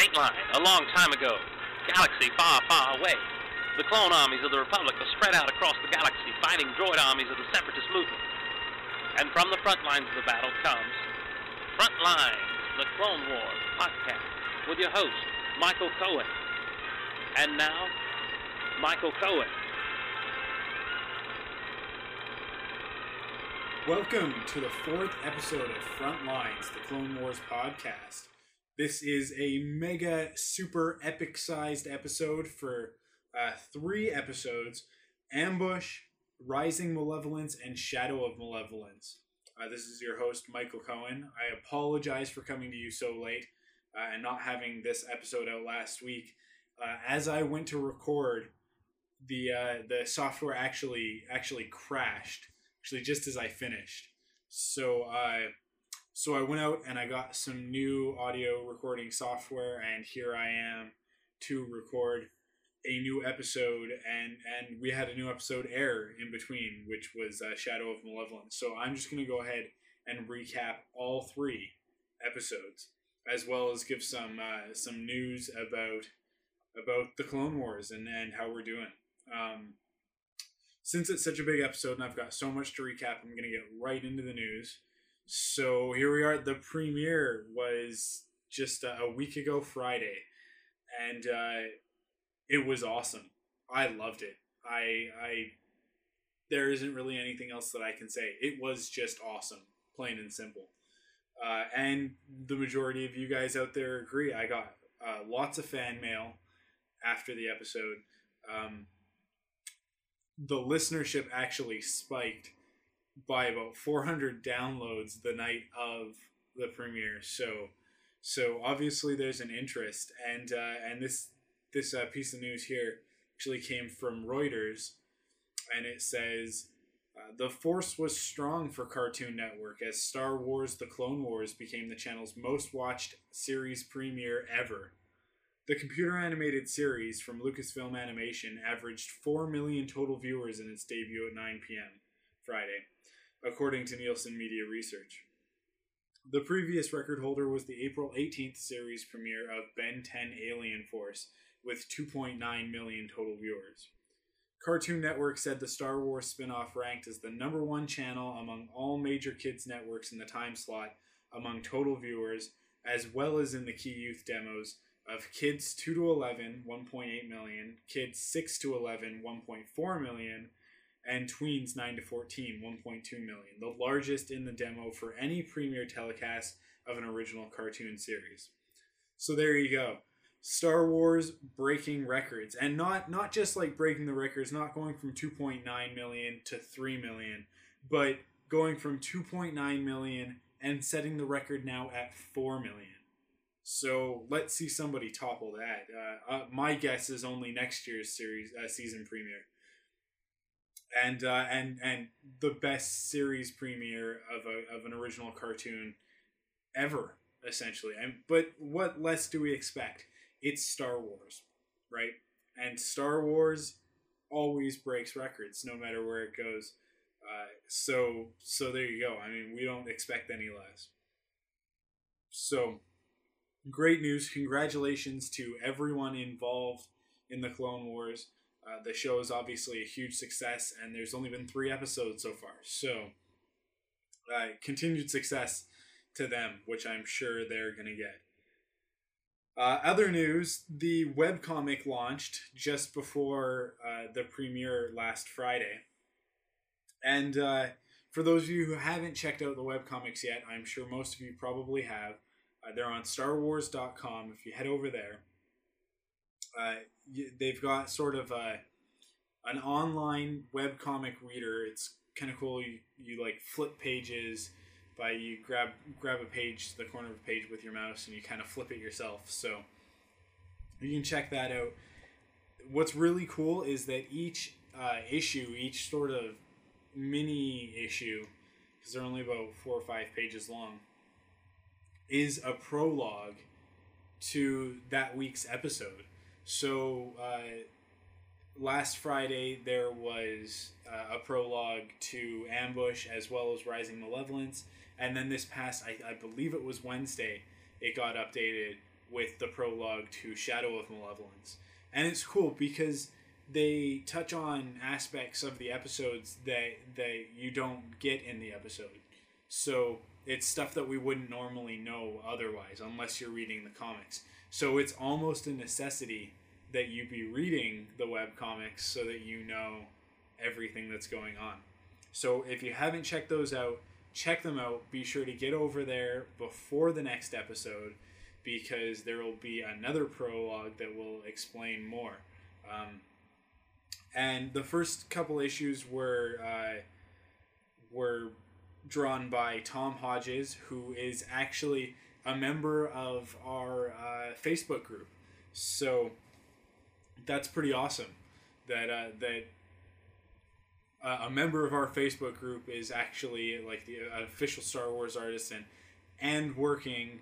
Dateline, a long time ago. Galaxy far, far away. The clone armies of the Republic are spread out across the galaxy, fighting droid armies of the Separatist movement. And from the front lines of the battle comes Front Lines, the Clone Wars podcast, with your host, Michael Cohen. And now, Michael Cohen. Welcome to the fourth episode of Front Lines, the Clone Wars podcast. This is a mega, super epic sized episode for uh, three episodes Ambush, Rising Malevolence, and Shadow of Malevolence. Uh, this is your host, Michael Cohen. I apologize for coming to you so late uh, and not having this episode out last week. Uh, as I went to record, the uh, the software actually actually crashed actually just as I finished. So I so I went out and I got some new audio recording software and here I am to record a new episode and and we had a new episode air in between which was uh, Shadow of Malevolence. So I'm just to go ahead and recap all 3 episodes as well as give some uh, some news about about the Clone Wars and and how we're doing. Um, since it's such a big episode and I've got so much to recap, I'm to get right into the news. So here we are. The premiere was just a week ago Friday, and uh, it was awesome. I loved it. I I there isn't really anything else that I can say. It was just awesome, plain and simple. Uh, and the majority of you guys out there agree. I got uh, lots of fan mail after the episode. Um, the listenership actually spiked by about 400 downloads the night of the premiere. So, so obviously there's an interest, and uh, and this this uh, piece of news here actually came from Reuters, and it says. Uh, the force was strong for Cartoon Network as Star Wars The Clone Wars became the channel's most watched series premiere ever. The computer animated series from Lucasfilm Animation averaged 4 million total viewers in its debut at 9 p.m. Friday, according to Nielsen Media Research. The previous record holder was the April 18th series premiere of Ben 10 Alien Force, with 2.9 million total viewers. Cartoon Network said the Star Wars spin off ranked as the number one channel among all major kids' networks in the time slot among total viewers, as well as in the key youth demos of kids 2 to 11, 1.8 million, kids 6 to 11, 1.4 million, and tweens 9 to 14, 1.2 million, the largest in the demo for any premiere telecast of an original cartoon series. So there you go. Star Wars breaking records and not not just like breaking the records, not going from 2.9 million to 3 million, but going from 2.9 million and setting the record now at 4 million. So let's see somebody topple that. Uh, uh, my guess is only next year's series uh, season premiere, and uh, and and the best series premiere of a of an original cartoon ever, essentially. And but what less do we expect? It's Star Wars, right? And Star Wars always breaks records, no matter where it goes. Uh, so so there you go. I mean, we don't expect any less. So great news. Congratulations to everyone involved in the Clone Wars. Uh, the show is obviously a huge success, and there's only been three episodes so far. So, uh, continued success to them, which I'm sure they're going to get. Uh, other news the webcomic launched just before uh, the premiere last Friday. And uh, for those of you who haven't checked out the webcomics yet, I'm sure most of you probably have. They're on StarWars.com. If you head over there, they've got sort of a an online web comic reader. It's kind of cool. You, you like flip pages by you grab grab a page, the corner of a page with your mouse, and you kind of flip it yourself. So you can check that out. What's really cool is that each uh, issue, each sort of mini issue, because they're only about four or five pages long, is a prologue to that week's episode. So uh, last Friday there was uh, a prologue to Ambush as well as Rising Malevolence, and then this past I, I believe it was Wednesday it got updated with the prologue to Shadow of Malevolence. And it's cool because they touch on aspects of the episodes that that you don't get in the episode. So it's stuff that we wouldn't normally know otherwise unless you're reading the comics. So it's almost a necessity that you be reading the web comics so that you know everything that's going on. So if you haven't checked those out, check them out. Be sure to get over there before the next episode because there will be another prologue that will explain more. Um, and the first couple issues were uh, were drawn by Tom Hodges, who is actually a member of our uh, Facebook group. So that's pretty awesome. That uh, that uh, a member of our Facebook group is actually like the uh, official Star Wars artist and and working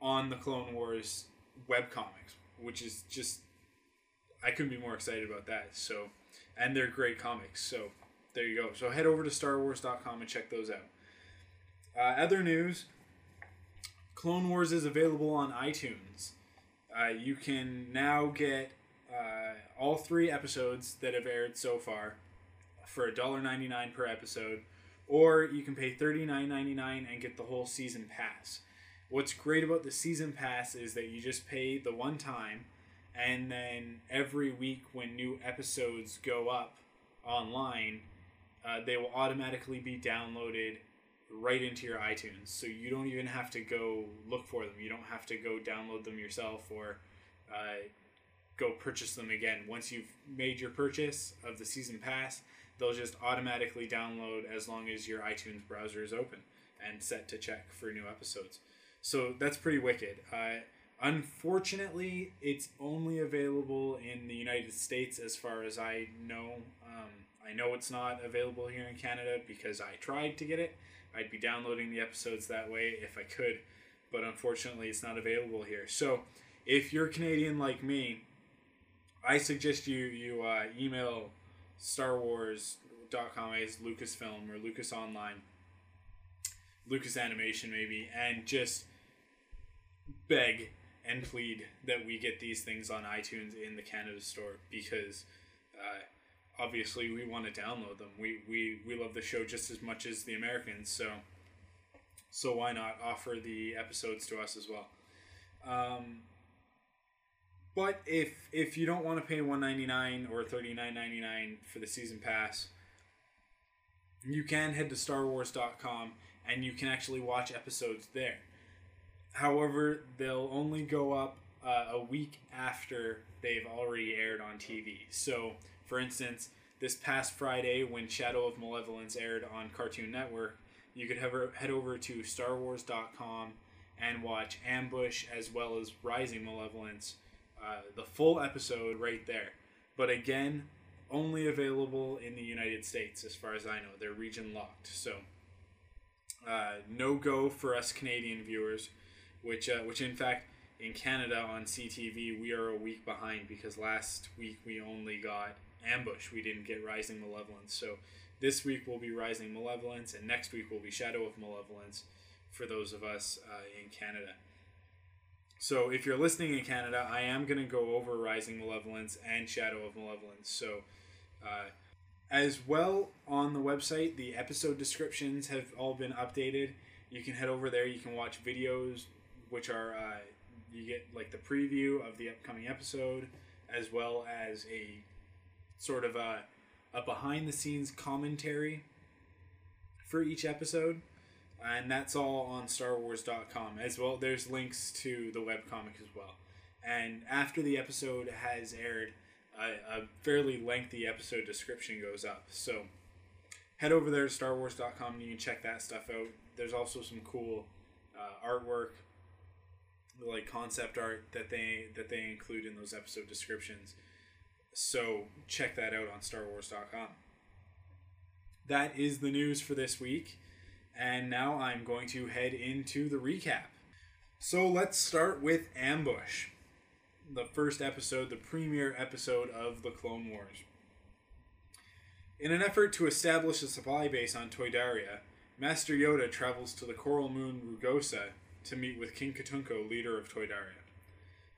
on the Clone Wars web comics, which is just I couldn't be more excited about that. So, and they're great comics. So there you go. So head over to StarWars.com and check those out. Uh, other news: Clone Wars is available on iTunes. Uh, you can now get uh, all three episodes that have aired so far for $1.99 per episode, or you can pay $39.99 and get the whole season pass. What's great about the season pass is that you just pay the one time, and then every week when new episodes go up online, uh, they will automatically be downloaded right into your iTunes. So you don't even have to go look for them. You don't have to go download them yourself or uh, go purchase them again. Once you've made your purchase of the season pass, they'll just automatically download as long as your iTunes browser is open and set to check for new episodes. So that's pretty wicked. Uh, unfortunately, it's only available in the United States as far as I know. Um, I know it's not available here in Canada because I tried to get it. I'd be downloading the episodes that way if I could, but unfortunately, it's not available here. So if you're Canadian like me, I suggest you you uh, email StarWars.com as Lucasfilm or Lucas Online, Lucas Animation maybe, and just beg and plead that we get these things on iTunes in the Canada store because uh, obviously we want to download them. We, we we love the show just as much as the Americans, so so why not offer the episodes to us as well? Um, but if if you don't want to pay one ninety nine or thirty nine ninety nine for the season pass, you can head to StarWars.com and you can actually watch episodes there. However, they'll only go up uh, a week after they've already aired on TV. So, for instance, this past Friday when Shadow of Malevolence aired on Cartoon Network, you could head over to StarWars.com and watch Ambush as well as Rising Malevolence uh, the full episode right there. But again, only available in the United States, as far as I know. They're region locked, so uh, no go for us Canadian viewers. Which, uh, which in fact, in Canada on CTV, we are a week behind because last week we only got Ambush. We didn't get Rising Malevolence. So this week will be Rising Malevolence, and next week will be Shadow of Malevolence for those of us uh, in Canada. So if you're listening in Canada, I am going to go over Rising Malevolence and Shadow of Malevolence. So uh, as well on the website, the episode descriptions have all been updated. You can head over there. You can watch videos, which are uh, you get like the preview of the upcoming episode, as well as a sort of a, a behind the scenes commentary for each episode and that's all on StarWars.com as well. There's links to the webcomic as well. And after the episode has aired, a, a fairly lengthy episode description goes up. So head over there to StarWars.com and you can check that stuff out. There's also some cool uh, artwork, like concept art that they that they include in those episode descriptions. So check that out on StarWars.com. That is the news for this week. And now I'm going to head into the recap. So let's start with Ambush, the first episode, the premiere episode of the Clone Wars. In an effort to establish a supply base on Toydaria, Master Yoda travels to the coral moon Rugosa to meet with King Katunko, leader of Toydaria.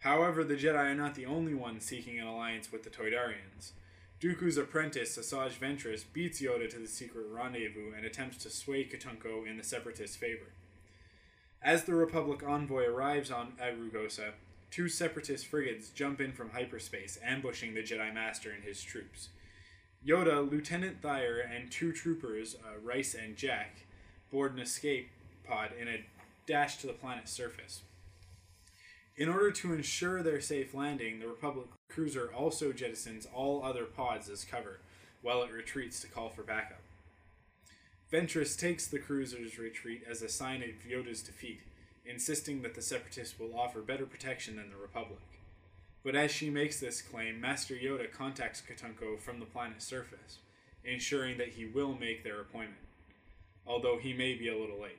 However, the Jedi are not the only ones seeking an alliance with the Toydarians. Dooku's apprentice, Asajj Ventress, beats Yoda to the secret rendezvous and attempts to sway Katunko in the Separatist favor. As the Republic envoy arrives on Agrugosa, two Separatist frigates jump in from hyperspace, ambushing the Jedi Master and his troops. Yoda, Lieutenant Thire, and two troopers, uh, Rice and Jack, board an escape pod in a dash to the planet's surface. In order to ensure their safe landing, the Republic cruiser also jettisons all other pods as cover, while it retreats to call for backup. Ventress takes the cruiser's retreat as a sign of Yoda's defeat, insisting that the Separatists will offer better protection than the Republic. But as she makes this claim, Master Yoda contacts Katunko from the planet's surface, ensuring that he will make their appointment, although he may be a little late.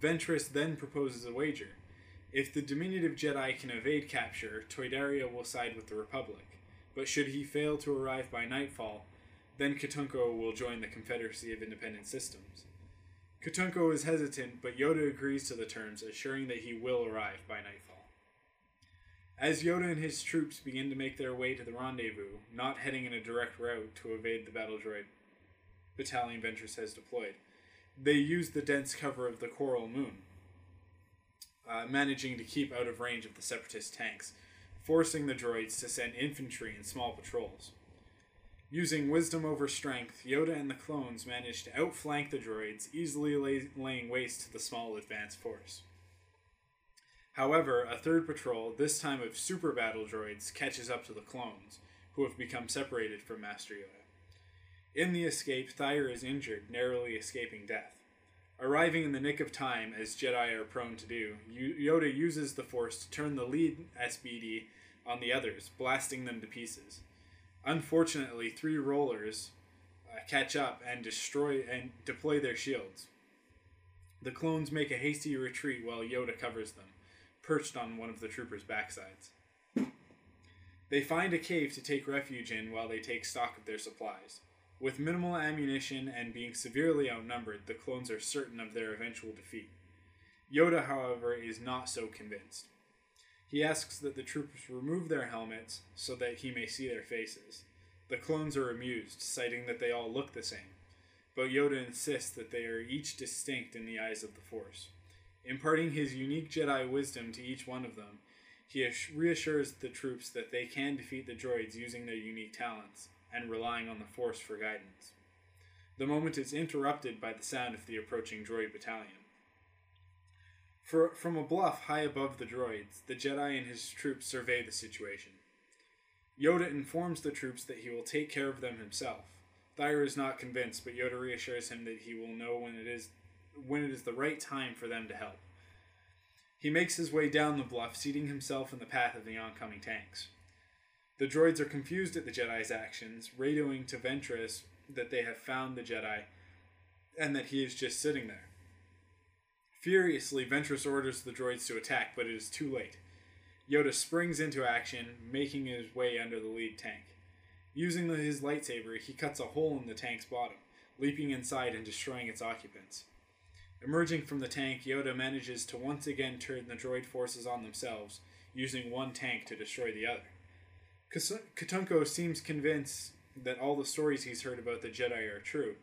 Ventress then proposes a wager. If the diminutive Jedi can evade capture, Toydaria will side with the Republic, but should he fail to arrive by nightfall, then Katunko will join the Confederacy of Independent Systems. Katunko is hesitant, but Yoda agrees to the terms, assuring that he will arrive by nightfall. As Yoda and his troops begin to make their way to the rendezvous, not heading in a direct route to evade the battle droid battalion Ventress has deployed, they use the dense cover of the Coral Moon, uh, managing to keep out of range of the Separatist tanks, forcing the droids to send infantry in small patrols. Using wisdom over strength, Yoda and the clones manage to outflank the droids, easily lay- laying waste to the small advance force. However, a third patrol, this time of super battle droids, catches up to the clones, who have become separated from Master Yoda. In the escape, Thire is injured, narrowly escaping death. Arriving in the nick of time, as Jedi are prone to do, Yoda uses the Force to turn the lead SBD on the others, blasting them to pieces. Unfortunately, three rollers uh, catch up and destroy and deploy their shields. The clones make a hasty retreat while Yoda covers them, perched on one of the troopers' backsides. They find a cave to take refuge in while they take stock of their supplies. With minimal ammunition and being severely outnumbered, the clones are certain of their eventual defeat. Yoda, however, is not so convinced. He asks that the troopers remove their helmets so that he may see their faces. The clones are amused, citing that they all look the same, but Yoda insists that they are each distinct in the eyes of the Force. Imparting his unique Jedi wisdom to each one of them, he reassures the troops that they can defeat the droids using their unique talents and relying on the Force for guidance. The moment is interrupted by the sound of the approaching droid battalion. For, from a bluff high above the droids, the Jedi and his troops survey the situation. Yoda informs the troops that he will take care of them himself. Thire is not convinced, but Yoda reassures him that he will know when it is when it is the right time for them to help. He makes his way down the bluff, seating himself in the path of the oncoming tanks. The droids are confused at the Jedi's actions, radioing to Ventress that they have found the Jedi and that he is just sitting there. Furiously, Ventress orders the droids to attack, but it is too late. Yoda springs into action, making his way under the lead tank. Using his lightsaber, he cuts a hole in the tank's bottom, leaping inside and destroying its occupants. Emerging from the tank, Yoda manages to once again turn the droid forces on themselves, using one tank to destroy the other. Katunko seems convinced that all the stories he's heard about the Jedi are true,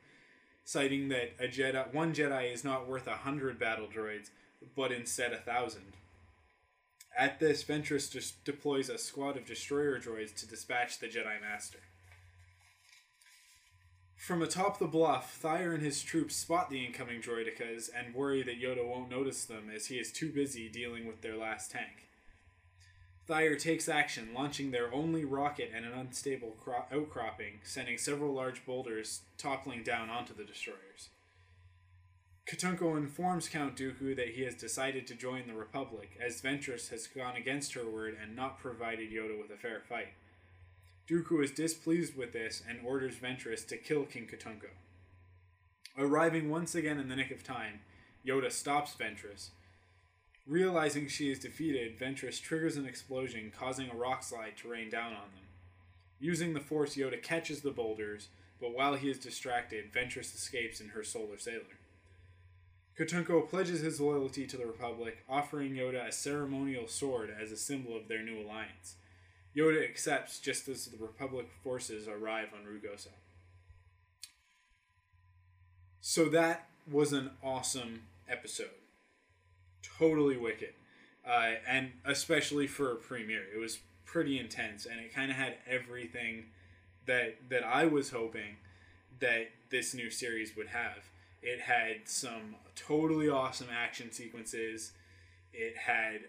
citing that a Jedi, one Jedi is not worth a hundred battle droids, but instead a thousand. At this, Ventress deploys a squad of destroyer droids to dispatch the Jedi Master. From atop the bluff, Thire and his troops spot the incoming droidekas and worry that Yoda won't notice them as he is too busy dealing with their last tank. Thire takes action, launching their only rocket at an unstable cro- outcropping, sending several large boulders toppling down onto the destroyers. Katunko informs Count Dooku that he has decided to join the Republic, as Ventress has gone against her word and not provided Yoda with a fair fight. Dooku is displeased with this and orders Ventress to kill King Katunko. Arriving once again in the nick of time, Yoda stops Ventress. Realizing she is defeated, Ventress triggers an explosion, causing a rock slide to rain down on them. Using the Force, Yoda catches the boulders, but while he is distracted, Ventress escapes in her solar sailor. Katunko pledges his loyalty to the Republic, offering Yoda a ceremonial sword as a symbol of their new alliance. Yoda accepts just as the Republic forces arrive on Rugosa. So that was an awesome episode. Totally wicked. Uh, and especially for a premiere. It was pretty intense and it kind of had everything that that I was hoping that this new series would have. It had some totally awesome action sequences. It had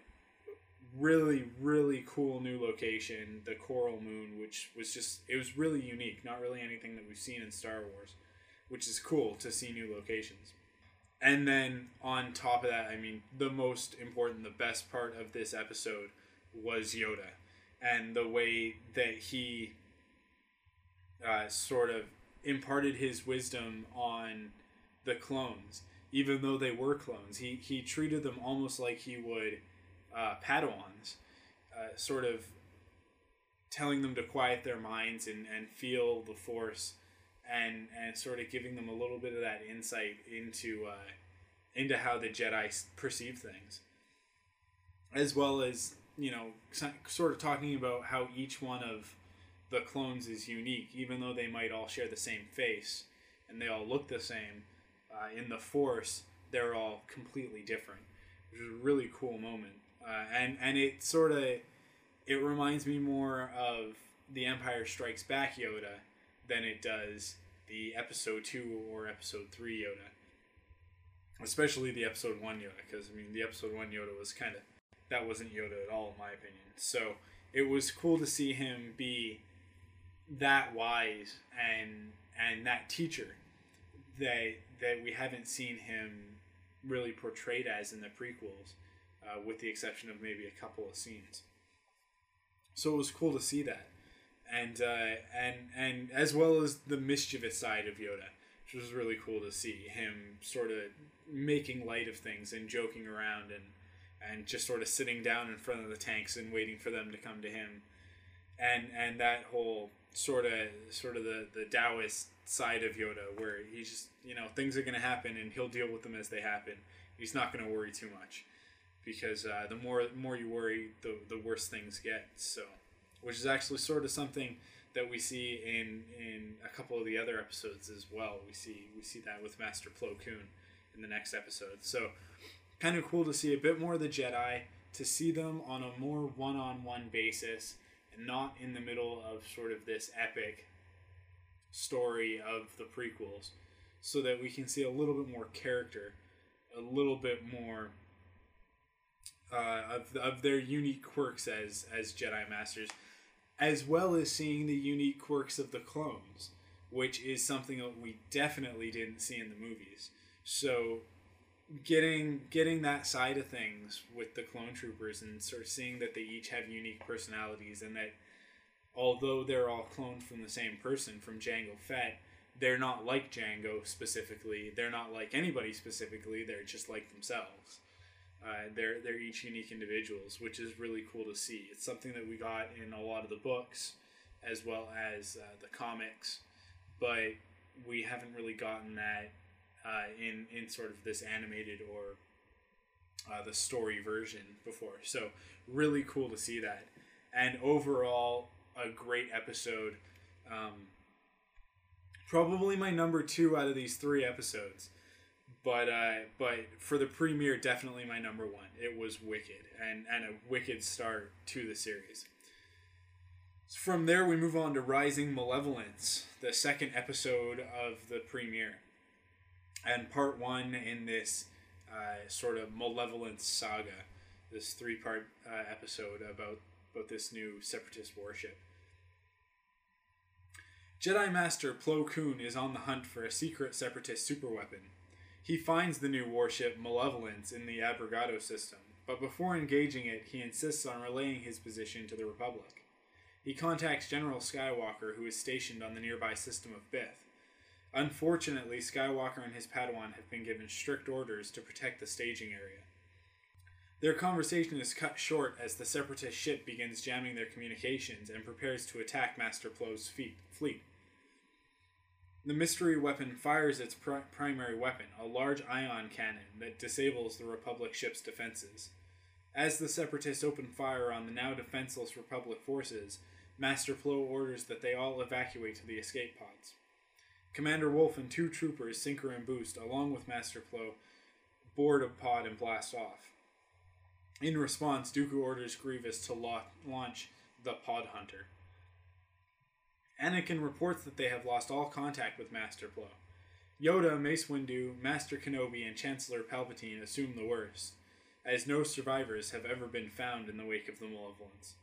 really really cool new location, the Coral Moon, which was just it was really unique, not really anything that we've seen in Star Wars, which is cool to see new locations. And then on top of that, I mean, the most important, the best part of this episode was Yoda and the way that he uh, sort of imparted his wisdom on the clones, even though they were clones. He he treated them almost like he would uh, Padawans, uh, sort of telling them to quiet their minds and, and feel the Force, and and sort of giving them a little bit of that insight into uh, into how the Jedi perceive things, as well as you know sort of talking about how each one of the clones is unique, even though they might all share the same face and they all look the same. Uh, in the Force, they're all completely different, which is a really cool moment. Uh, and and it sort of it reminds me more of the Empire Strikes Back Yoda than it does the Episode Two or Episode Three Yoda. Especially the Episode One Yoda, because I mean the Episode One Yoda was kind of that wasn't Yoda at all, in my opinion. So it was cool to see him be that wise and and that teacher that that we haven't seen him really portrayed as in the prequels, uh, with the exception of maybe a couple of scenes. So it was cool to see that, and uh, and and as well as the mischievous side of Yoda, which was really cool to see him sort of making light of things and joking around and and just sort of sitting down in front of the tanks and waiting for them to come to him, and and that whole sort of sort of the the Taoist side of Yoda, where he's just you know things are going to happen and he'll deal with them as they happen. He's not going to worry too much because uh, the more more you worry, the the worse things get. So, which is actually sort of something that we see in in a couple of the other episodes as well. We see we see that with Master Plo Koon in the next episode. So, kind of cool to see a bit more of the Jedi, to see them on a more one on one basis and not in the middle of sort of this epic story of the prequels so that we can see a little bit more character, a little bit more uh, of, of their unique quirks as, as Jedi Masters, as well as seeing the unique quirks of the clones, which is something that we definitely didn't see in the movies. So getting getting that side of things with the clone troopers and sort of seeing that they each have unique personalities and that although they're all cloned from the same person from Jango Fett, they're not like Jango specifically. They're not like anybody specifically. They're just like themselves. Uh, they're they're each unique individuals, which is really cool to see. It's something that we got in a lot of the books, as well as uh, the comics, but we haven't really gotten that uh, in in sort of this animated or uh, the story version before. So really cool to see that, and overall a great episode. Um, probably my number two out of these three episodes, but uh, but for the premiere, definitely my number one. It was wicked and and a wicked start to the series. From there, we move on to Rising Malevolence, the second episode of the premiere and part one in this uh, sort of malevolence saga, this three part uh, episode about about this new separatist warship. Jedi Master Plo Koon is on the hunt for a secret separatist superweapon. He finds the new warship Malevolence in the Abregado system, but before engaging it, he insists on relaying his position to the Republic. He contacts General Skywalker, who is stationed on the nearby system of Bith. Unfortunately, Skywalker and his Padawan have been given strict orders to protect the staging area. Their conversation is cut short as the Separatist ship begins jamming their communications and prepares to attack Master Plo's fleet. The mystery weapon fires its pri- primary weapon, a large ion cannon that disables the Republic ship's defenses. As the Separatists open fire on the now defenseless Republic forces, Master Plo orders that they all evacuate to the escape pods. Commander Wolf and two troopers, Sinker and Boost, along with Master Plo, board a pod and blast off. In response, Dooku orders Grievous to launch the Pod Hunter. Anakin reports that they have lost all contact with Master Plo. Yoda, Mace Windu, Master Kenobi, and Chancellor Palpatine assume the worst, as no survivors have ever been found in the wake of the Malevolence.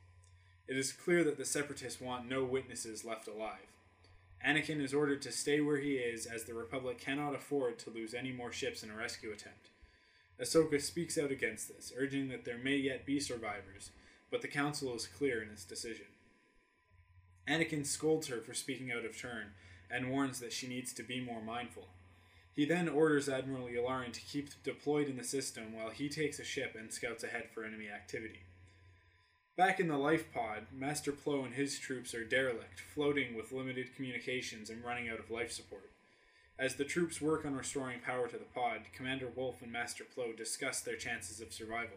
It is clear that the Separatists want no witnesses left alive. Anakin is ordered to stay where he is, as the Republic cannot afford to lose any more ships in a rescue attempt. Ahsoka speaks out against this, urging that there may yet be survivors, but the Council is clear in its decision. Anakin scolds her for speaking out of turn and warns that she needs to be more mindful. He then orders Admiral Yularen to keep deployed in the system while he takes a ship and scouts ahead for enemy activity. Back in the life pod, Master Plo and his troops are derelict, floating with limited communications and running out of life support. As the troops work on restoring power to the pod, Commander Wolf and Master Plo discuss their chances of survival.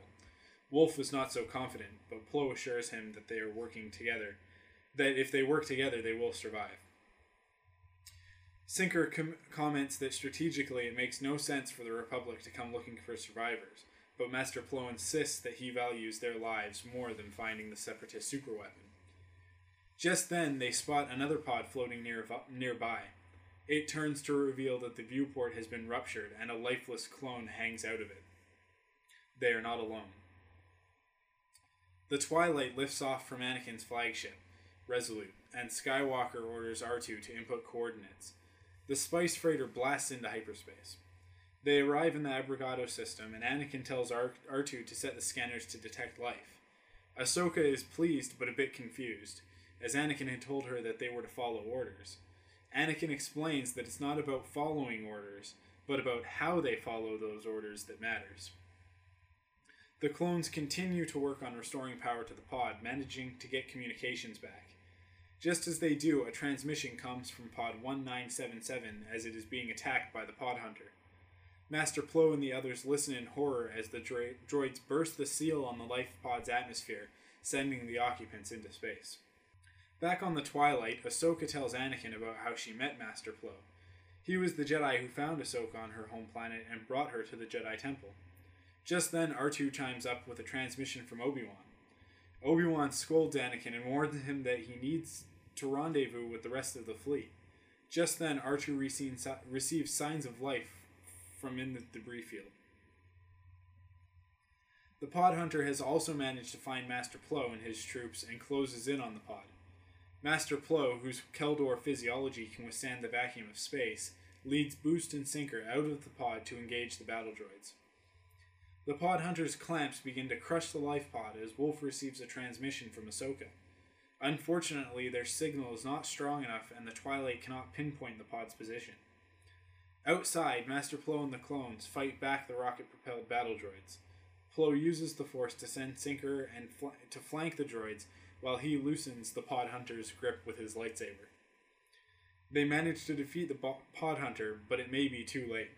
Wolf is not so confident, but Plo assures him that they are working together, that if they work together, they will survive. Sinker com- comments that strategically it makes no sense for the Republic to come looking for survivors, but Master Plo insists that he values their lives more than finding the Separatist superweapon. Just then, they spot another pod floating near, nearby. It turns to reveal that the viewport has been ruptured and a lifeless clone hangs out of it. They are not alone. The Twilight lifts off from Anakin's flagship, Resolute, and Skywalker orders R2 to input coordinates. The spice freighter blasts into hyperspace. They arrive in the Abregado system, and Anakin tells R- R2 to set the scanners to detect life. Ahsoka is pleased but a bit confused, as Anakin had told her that they were to follow orders. Anakin explains that it's not about following orders, but about how they follow those orders that matters. The clones continue to work on restoring power to the pod, managing to get communications back. Just as they do, a transmission comes from Pod 1977 as it is being attacked by the Pod Hunter. Master Plo and the others listen in horror as the dro- droids burst the seal on the life pod's atmosphere, sending the occupants into space. Back on the Twilight, Ahsoka tells Anakin about how she met Master Plo. He was the Jedi who found Ahsoka on her home planet and brought her to the Jedi Temple. Just then, R2 chimes up with a transmission from Obi Wan. Obi Wan scolds Anakin and warns him that he needs to rendezvous with the rest of the fleet. Just then, R2 receives signs of life from in the debris field. The pod hunter has also managed to find Master Plo and his troops and closes in on the pod. Master Plo, whose Kel Dor physiology can withstand the vacuum of space, leads Boost and Sinker out of the pod to engage the battle droids. The pod hunter's clamps begin to crush the life pod as Wolf receives a transmission from Ahsoka. Unfortunately, their signal is not strong enough and the Twilight cannot pinpoint the pod's position. Outside, Master Plo and the clones fight back the rocket propelled battle droids. Plo uses the Force to send Sinker and fl- to flank the droids while he loosens the Pod Hunter's grip with his lightsaber. They manage to defeat the bo- Pod Hunter, but it may be too late.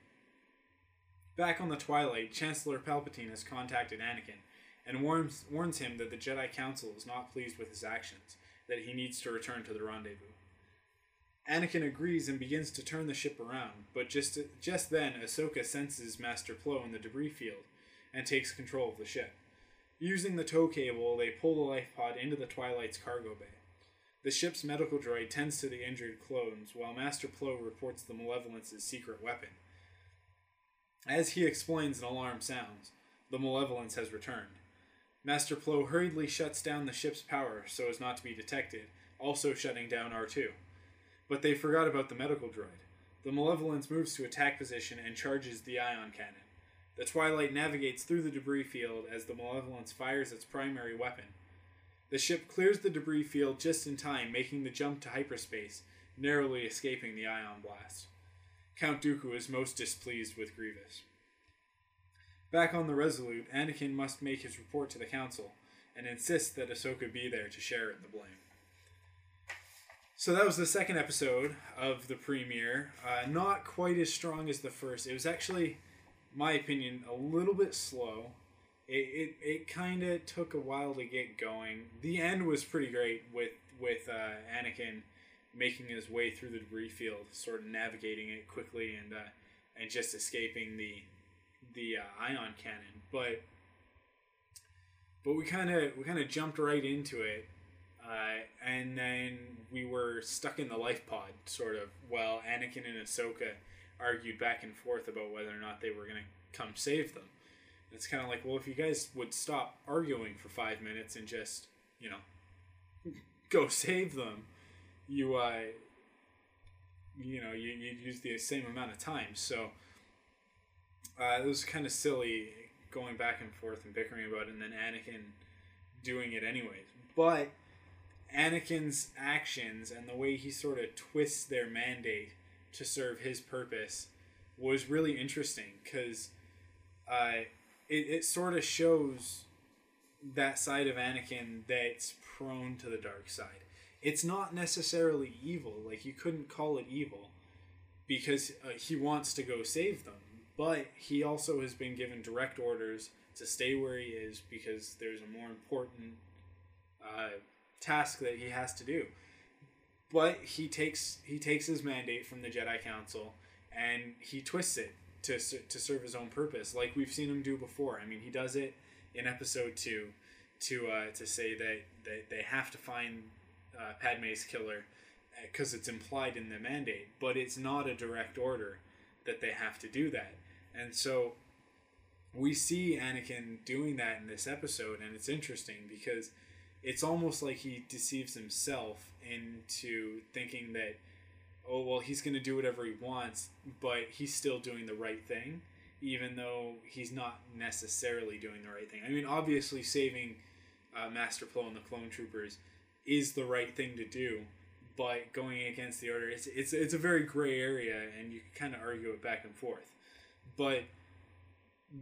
Back on the Twilight, Chancellor Palpatine has contacted Anakin and warns, warns him that the Jedi Council is not pleased with his actions, that he needs to return to the rendezvous. Anakin agrees and begins to turn the ship around, but just just then Ahsoka senses Master Plo in the debris field and takes control of the ship. Using the tow cable, they pull the life pod into the Twilight's cargo bay. The ship's medical droid tends to the injured clones, while Master Plo reports the Malevolence's secret weapon. As he explains, an alarm sounds. The Malevolence has returned. Master Plo hurriedly shuts down the ship's power so as not to be detected, also shutting down R2. But they forgot about the medical droid. The Malevolence moves to attack position and charges the ion cannon. The Twilight navigates through the debris field as the Malevolence fires its primary weapon. The ship clears the debris field just in time, making the jump to hyperspace, narrowly escaping the ion blast. Count Dooku is most displeased with Grievous. Back on the Resolute, Anakin must make his report to the Council and insist that Ahsoka be there to share in the blame. So that was the second episode of the premiere. Uh, not quite as strong as the first. It was actually, my opinion, a little bit slow. It it, it kind of took a while to get going. The end was pretty great with with uh, Anakin making his way through the debris field, sort of navigating it quickly and uh, and just escaping the the uh, ion cannon. But but we kind of we kind of jumped right into it uh, and then we were stuck in the life pod, sort of, while Anakin and Ahsoka argued back and forth about whether or not they were going to come save them. And it's kind of like, well, if you guys would stop arguing for five minutes and just, you know, go save them, you, uh, you know, you, you use the same amount of time. So uh, it was kind of silly going back and forth and bickering about it, and then Anakin doing it anyways. But Anakin's actions and the way he sort of twists their mandate to serve his purpose was really interesting because uh, it, it sort of shows that side of Anakin that's prone to the dark side. It's not necessarily evil, like you couldn't call it evil because uh, he wants to go save them, but he also has been given direct orders to stay where he is because there's a more important uh, task that he has to do. But he takes he takes his mandate from the Jedi Council and he twists it to to serve his own purpose, like we've seen him do before. I mean, he does it in Episode Two to uh, to say that, that they have to find uh, Padme's killer because uh, it's implied in the mandate, but it's not a direct order that they have to do that. And so we see Anakin doing that in this episode, and it's interesting because it's almost like he deceives himself into thinking that oh well he's going to do whatever he wants but he's still doing the right thing even though he's not necessarily doing the right thing. I mean obviously saving uh, master Plo and the clone troopers is the right thing to do but going against the order it's it's, it's a very gray area and you can kind of argue it back and forth but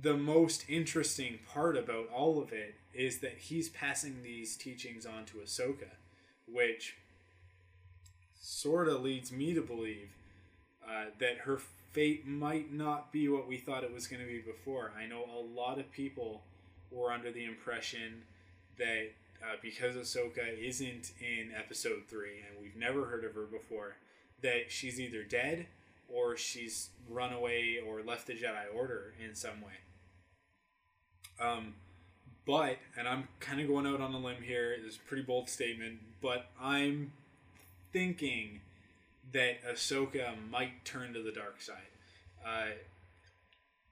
the most interesting part about all of it is that he's passing these teachings on to Ahsoka, which sort of leads me to believe uh, that her fate might not be what we thought it was going to be before. I know a lot of people were under the impression that uh, because Ahsoka isn't in Episode 3 and we've never heard of her before, that she's either dead or she's run away or left the Jedi Order in some way. Um, but, and I'm kind of going out on a limb here, it's a pretty bold statement, but I'm thinking that Ahsoka might turn to the dark side. Uh,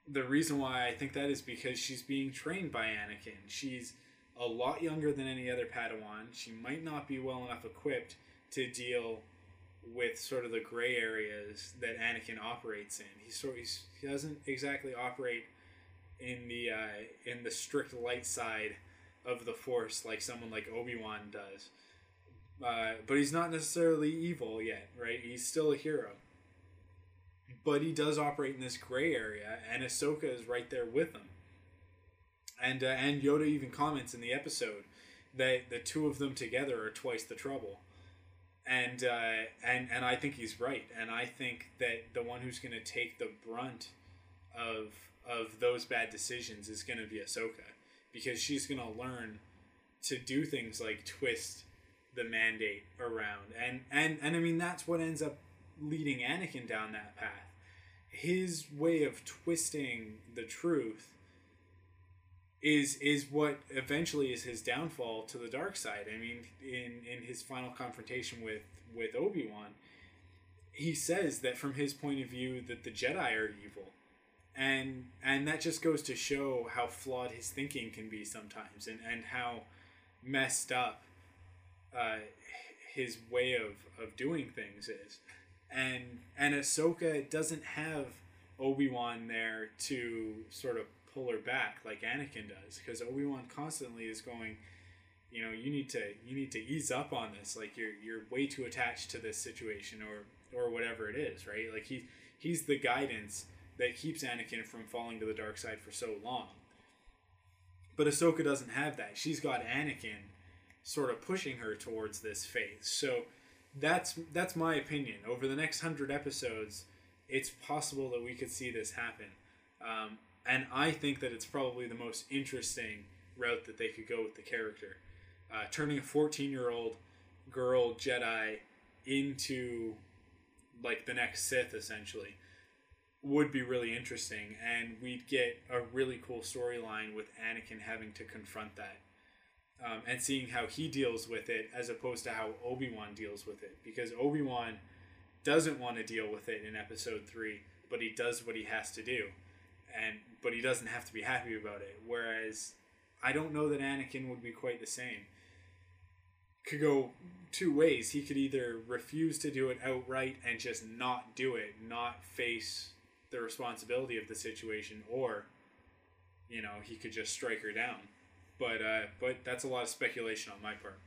the reason why I think that is because she's being trained by Anakin. She's a lot younger than any other Padawan. She might not be well enough equipped to deal with sort of the gray areas that Anakin operates in. He sort he's, he doesn't exactly operate in the uh, in the strict light side of the Force like someone like Obi Wan does. Uh, but he's not necessarily evil yet, right? He's still a hero. But he does operate in this gray area, and Ahsoka is right there with him. And uh, and Yoda even comments in the episode that the two of them together are twice the trouble. And uh, and and I think he's right, and I think that the one who's going to take the brunt of of those bad decisions is going to be Ahsoka. Because she's going to learn to do things like twist the mandate around. And and and I mean that's what ends up leading Anakin down that path. His way of twisting the truth is is what eventually is his downfall to the dark side. I mean, in in his final confrontation with with Obi Wan, he says that from his point of view that the Jedi are evil, and and that just goes to show how flawed his thinking can be sometimes and and how messed up uh, his way of of doing things is and and Ahsoka doesn't have Obi-Wan there to sort of pull her back like Anakin does because Obi-Wan constantly is going you know you need to you need to ease up on this like you're you're way too attached to this situation or or whatever it is right like he he's the guidance that keeps Anakin from falling to the dark side for so long. But Ahsoka doesn't have that. She's got Anakin sort of pushing her towards this faith. So that's that's my opinion. Over the next hundred episodes, it's possible that we could see this happen, um, and I think that it's probably the most interesting route that they could go with the character, uh, turning a fourteen-year-old girl Jedi into like the next Sith, essentially, would be really interesting, and we'd get a really cool storyline with Anakin having to confront that um, and seeing how he deals with it as opposed to how Obi Wan deals with it. Because Obi Wan doesn't want to deal with it in Episode Three, but he does what he has to do, and but he doesn't have to be happy about it. Whereas I don't know that Anakin would be quite the same. Could go two ways. He could either refuse to do it outright and just not do it, not face the responsibility of the situation, or you know he could just strike her down but uh, but that's a lot of speculation on my part.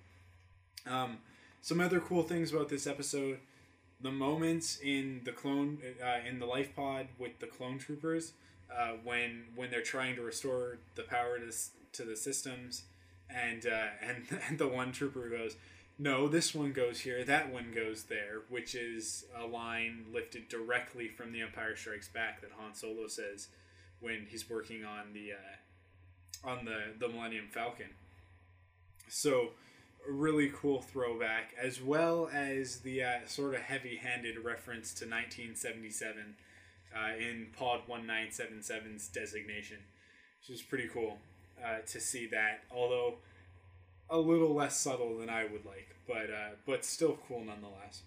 Um, some other cool things about this episode: the moments in the clone uh, in the life pod with the clone troopers uh, when when they're trying to restore the power to to the systems, and uh, and and the one trooper goes. No, this one goes here, that one goes there, which is a line lifted directly from The Empire Strikes Back that Han Solo says when he's working on the uh, on the the Millennium Falcon. So, really cool throwback, as well as the uh, sort of heavy-handed reference to 1977 uh, in Pod 1977's designation, which is pretty cool uh, to see that. Although a little less subtle than I would like, but uh, but still cool nonetheless.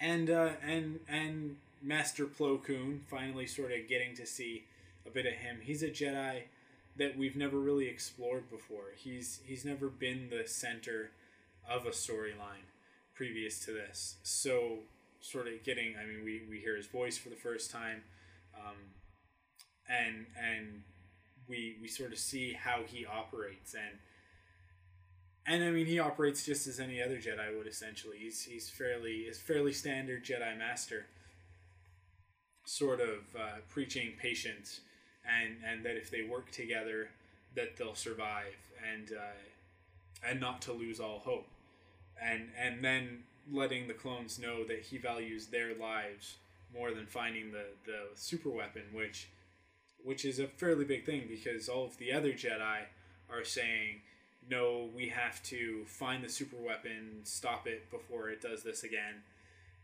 And uh, and and Master Plo Koon finally sort of getting to see a bit of him. He's a Jedi that we've never really explored before. He's he's never been the center of a storyline previous to this. So sort of getting I mean we, we hear his voice for the first time um, and and we we sort of see how he operates and and I mean he operates just as any other Jedi would essentially. He's he's fairly is fairly standard Jedi master sort of uh, preaching patience and and that if they work together, that they'll survive, and uh, and not to lose all hope, and and then letting the clones know that he values their lives more than finding the the super weapon, which which is a fairly big thing because all of the other Jedi are saying, no, we have to find the super weapon, stop it before it does this again.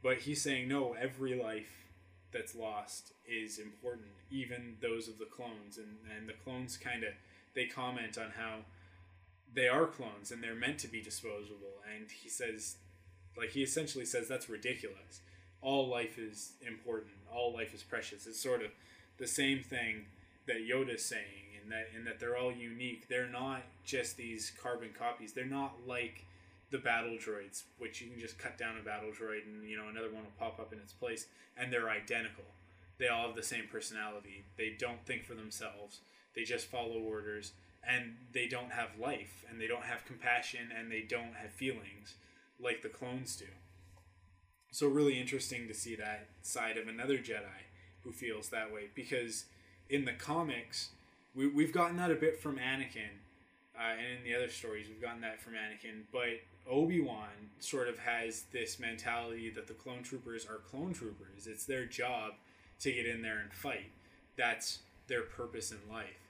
But he's saying, no, every life that's lost is important, even those of the clones. And, and the clones kind of they comment on how they are clones and they're meant to be disposable. And he says, like he essentially says, that's ridiculous. All life is important. All life is precious. It's sort of the same thing that Yoda's saying, and that in that they're all unique. They're not just these carbon copies. They're not like the battle droids, which you can just cut down a battle droid and you know another one will pop up in its place, and they're identical. They all have the same personality. They don't think for themselves. They just follow orders, and they don't have life, and they don't have compassion, and they don't have feelings like the clones do. So really interesting to see that side of another Jedi who feels that way because in the comics we, we've gotten that a bit from Anakin uh, and in the other stories we've gotten that from Anakin but Obi Wan sort of has this mentality that the clone troopers are clone troopers. It's their job to get in there and fight. That's their purpose in life.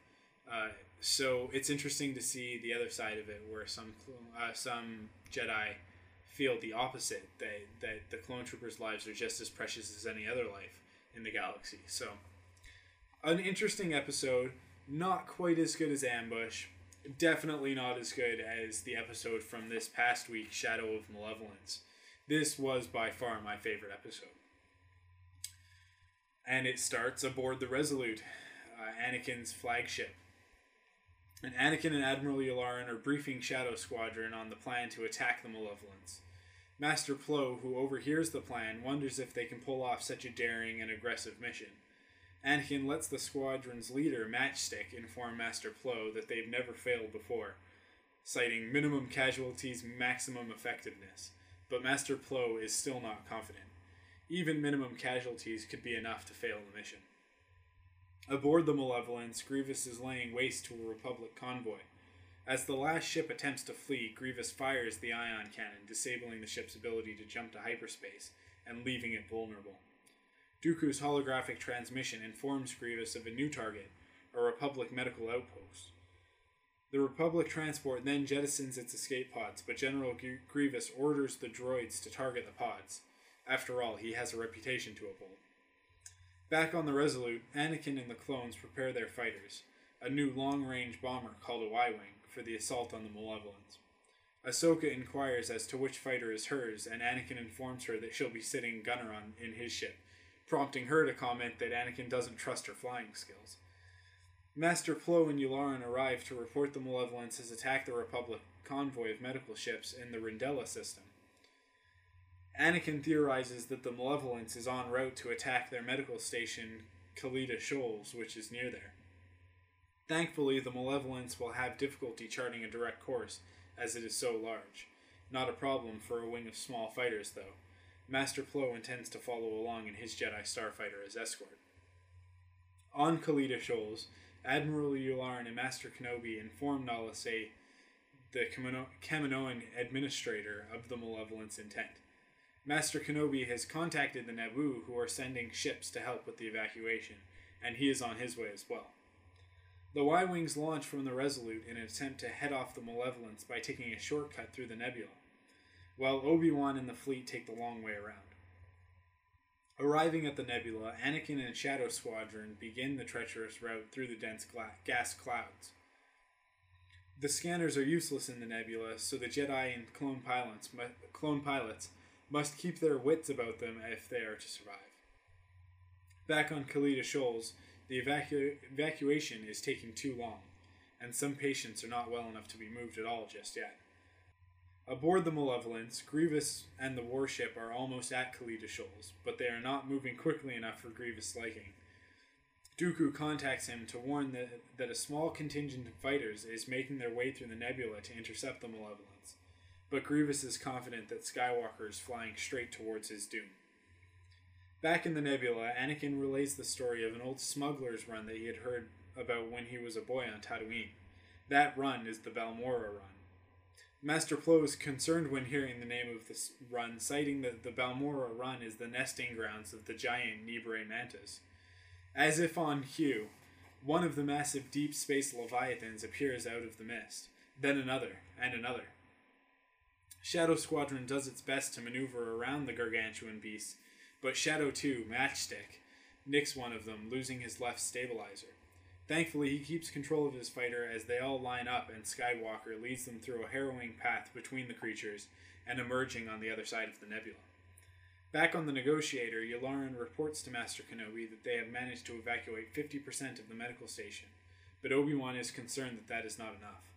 Uh, so it's interesting to see the other side of it, where some uh, some Jedi feel the opposite that that the clone troopers' lives are just as precious as any other life in the galaxy. So, an interesting episode, not quite as good as Ambush, definitely not as good as the episode from this past week, Shadow of Malevolence. This was by far my favorite episode. And it starts aboard the Resolute, uh, Anakin's flagship. And Anakin and Admiral Yularen are briefing Shadow Squadron on the plan to attack the Malevolence. Master Plo, who overhears the plan, wonders if they can pull off such a daring and aggressive mission. Anakin lets the squadron's leader, Matchstick, inform Master Plo that they've never failed before, citing minimum casualties, maximum effectiveness. But Master Plo is still not confident. Even minimum casualties could be enough to fail the mission. Aboard the Malevolence, Grievous is laying waste to a Republic convoy. As the last ship attempts to flee, Grievous fires the ion cannon, disabling the ship's ability to jump to hyperspace and leaving it vulnerable. Dooku's holographic transmission informs Grievous of a new target, a Republic medical outpost. The Republic transport then jettisons its escape pods, but General Grievous orders the droids to target the pods. After all, he has a reputation to uphold. Back on the Resolute, Anakin and the clones prepare their fighters, a new long range bomber called a Y Wing, for the assault on the Malevolence. Ahsoka inquires as to which fighter is hers, and Anakin informs her that she'll be sitting gunner on in his ship, prompting her to comment that Anakin doesn't trust her flying skills. Master Plo and Yularen arrive to report the Malevolence has attacked the Republic convoy of medical ships in the Ryndellia system. Anakin theorizes that the Malevolence is en route to attack their medical station, Kaliida Shoals, which is near there. Thankfully, the Malevolence will have difficulty charting a direct course, as it is so large. Not a problem for a wing of small fighters, though. Master Plo intends to follow along in his Jedi Starfighter as escort. On Kaliida Shoals, Admiral Yularen and Master Kenobi inform Nala Se, the Kamino- Kaminoan administrator, of the Malevolence intent. Master Kenobi has contacted the Naboo, who are sending ships to help with the evacuation, and he is on his way as well. The Y Wings launch from the Resolute in an attempt to head off the Malevolence by taking a shortcut through the nebula, while Obi Wan and the fleet take the long way around. Arriving at the nebula, Anakin and Shadow Squadron begin the treacherous route through the dense gla- gas clouds. The scanners are useless in the nebula, so the Jedi and clone pilots, mu- clone pilots must keep their wits about them if they are to survive. Back on Kaliida Shoals, the evacu- evacuation is taking too long, and some patients are not well enough to be moved at all just yet. Aboard the Malevolence, Grievous and the warship are almost at Kaliida Shoals, but they are not moving quickly enough for Grievous' liking. Dooku contacts him to warn that, that a small contingent of fighters is making their way through the nebula to intercept the Malevolence, but Grievous is confident that Skywalker is flying straight towards his doom. Back in the nebula, Anakin relays the story of an old smuggler's run that he had heard about when he was a boy on Tatooine. That run is the Balmorra run. Master Plo is concerned when hearing the name of this run, citing that the Balmorra run is the nesting grounds of the giant Neebray mantis. As if on cue, one of the massive deep space leviathans appears out of the mist, then another, and another. Shadow Squadron does its best to maneuver around the gargantuan beasts, but Shadow 2, Matchstick, nicks one of them, losing his left stabilizer. Thankfully, he keeps control of his fighter as they all line up and Skywalker leads them through a harrowing path between the creatures and emerging on the other side of the nebula. Back on the negotiator, Yularen reports to Master Kenobi that they have managed to evacuate 50% of the medical station, but Obi-Wan is concerned that that is not enough.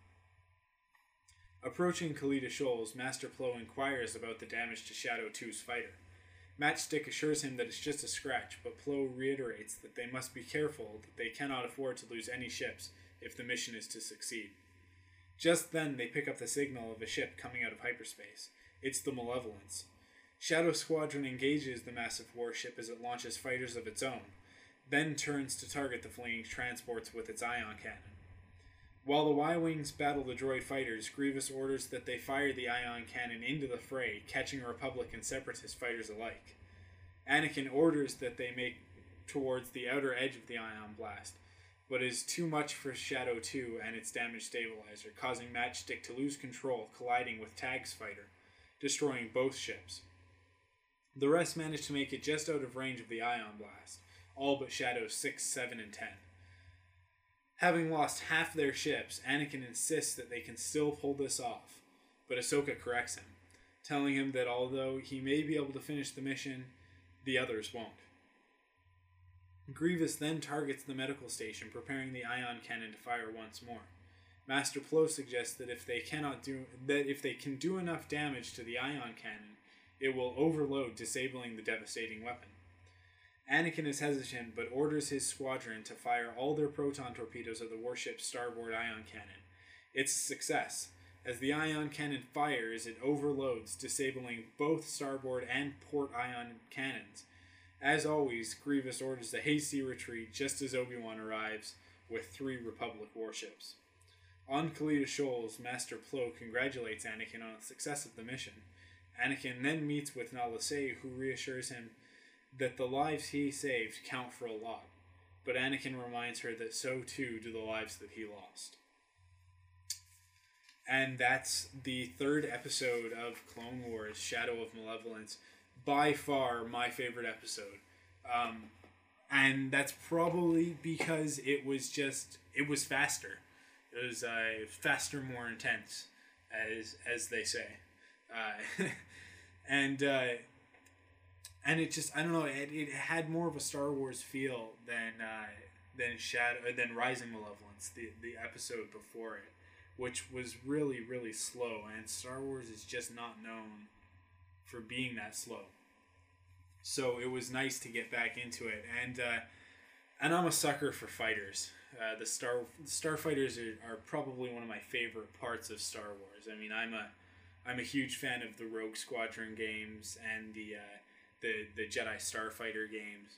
Approaching Kaliida Shoals, Master Plo inquires about the damage to Shadow 2's fighter. Matchstick assures him that it's just a scratch, but Plo reiterates that they must be careful that they cannot afford to lose any ships if the mission is to succeed. Just then, they pick up the signal of a ship coming out of hyperspace. It's the Malevolence. Shadow Squadron engages the massive warship as it launches fighters of its own, then turns to target the fleeing transports with its ion cannon. While the Y Wings battle the droid fighters, Grievous orders that they fire the ion cannon into the fray, catching Republic and Separatist fighters alike. Anakin orders that they make towards the outer edge of the ion blast, but is too much for Shadow 2 and its damaged stabilizer, causing Matchstick to lose control, colliding with Tag's fighter, destroying both ships. The rest manage to make it just out of range of the ion blast, all but Shadows 6, 7, and 10. Having lost half their ships, Anakin insists that they can still pull this off, but Ahsoka corrects him, telling him that although he may be able to finish the mission, the others won't. Grievous then targets the medical station, preparing the ion cannon to fire once more. Master Plo suggests that if they cannot do that if they can do enough damage to the ion cannon, it will overload, disabling the devastating weapon. Anakin is hesitant, but orders his squadron to fire all their proton torpedoes at the warship's starboard ion cannon. It's a success. As the ion cannon fires, it overloads, disabling both starboard and port ion cannons. As always, Grievous orders a hasty retreat just as Obi Wan arrives with three Republic warships. On Kaliida Shoals, Master Plo congratulates Anakin on the success of the mission. Anakin then meets with Nala Se, who reassures him that the lives he saved count for a lot, but Anakin reminds her that so too do the lives that he lost. And that's the third episode of Clone Wars Shadow of Malevolence. By far my favorite episode. Um, and that's probably because it was just, it was faster. It was uh, faster, more intense, as, as they say. Uh, and uh, and it just I don't know it, it had more of a Star Wars feel than uh, than Shadow than Rising Malevolence the the episode before it, which was really really slow and Star Wars is just not known for being that slow. So it was nice to get back into it and uh, and I'm a sucker for fighters. Uh, the star starfighters are, are probably one of my favorite parts of Star Wars. I mean, I'm a I'm a huge fan of the Rogue Squadron games and the uh, the the Jedi Starfighter games,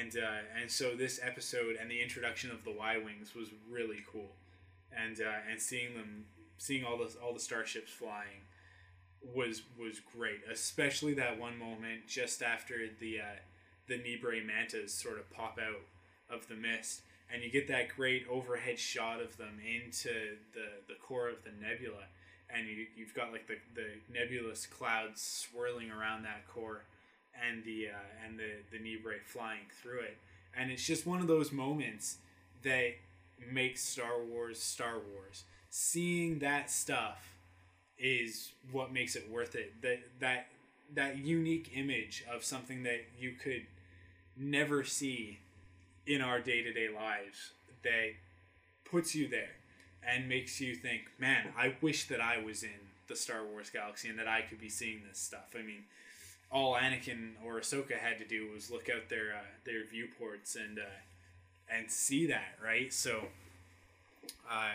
and uh, and so this episode and the introduction of the Y wings was really cool, and uh, and seeing them seeing all the all the starships flying was was great, especially that one moment just after the uh, the Neebray mantas sort of pop out of the mist, and you get that great overhead shot of them into the the core of the nebula. And you, you've got like the, the nebulous clouds swirling around that core and the uh, and the the Neebray flying through it. And it's just one of those moments that makes Star Wars Star Wars. Seeing that stuff is what makes it worth it. That that that unique image of something that you could never see in our day-to-day lives that puts you there and makes you think, man, I wish that I was in the Star Wars galaxy and that I could be seeing this stuff. I mean, all Anakin or Ahsoka had to do was look out their uh, their viewports and uh, and see that, right? So, uh,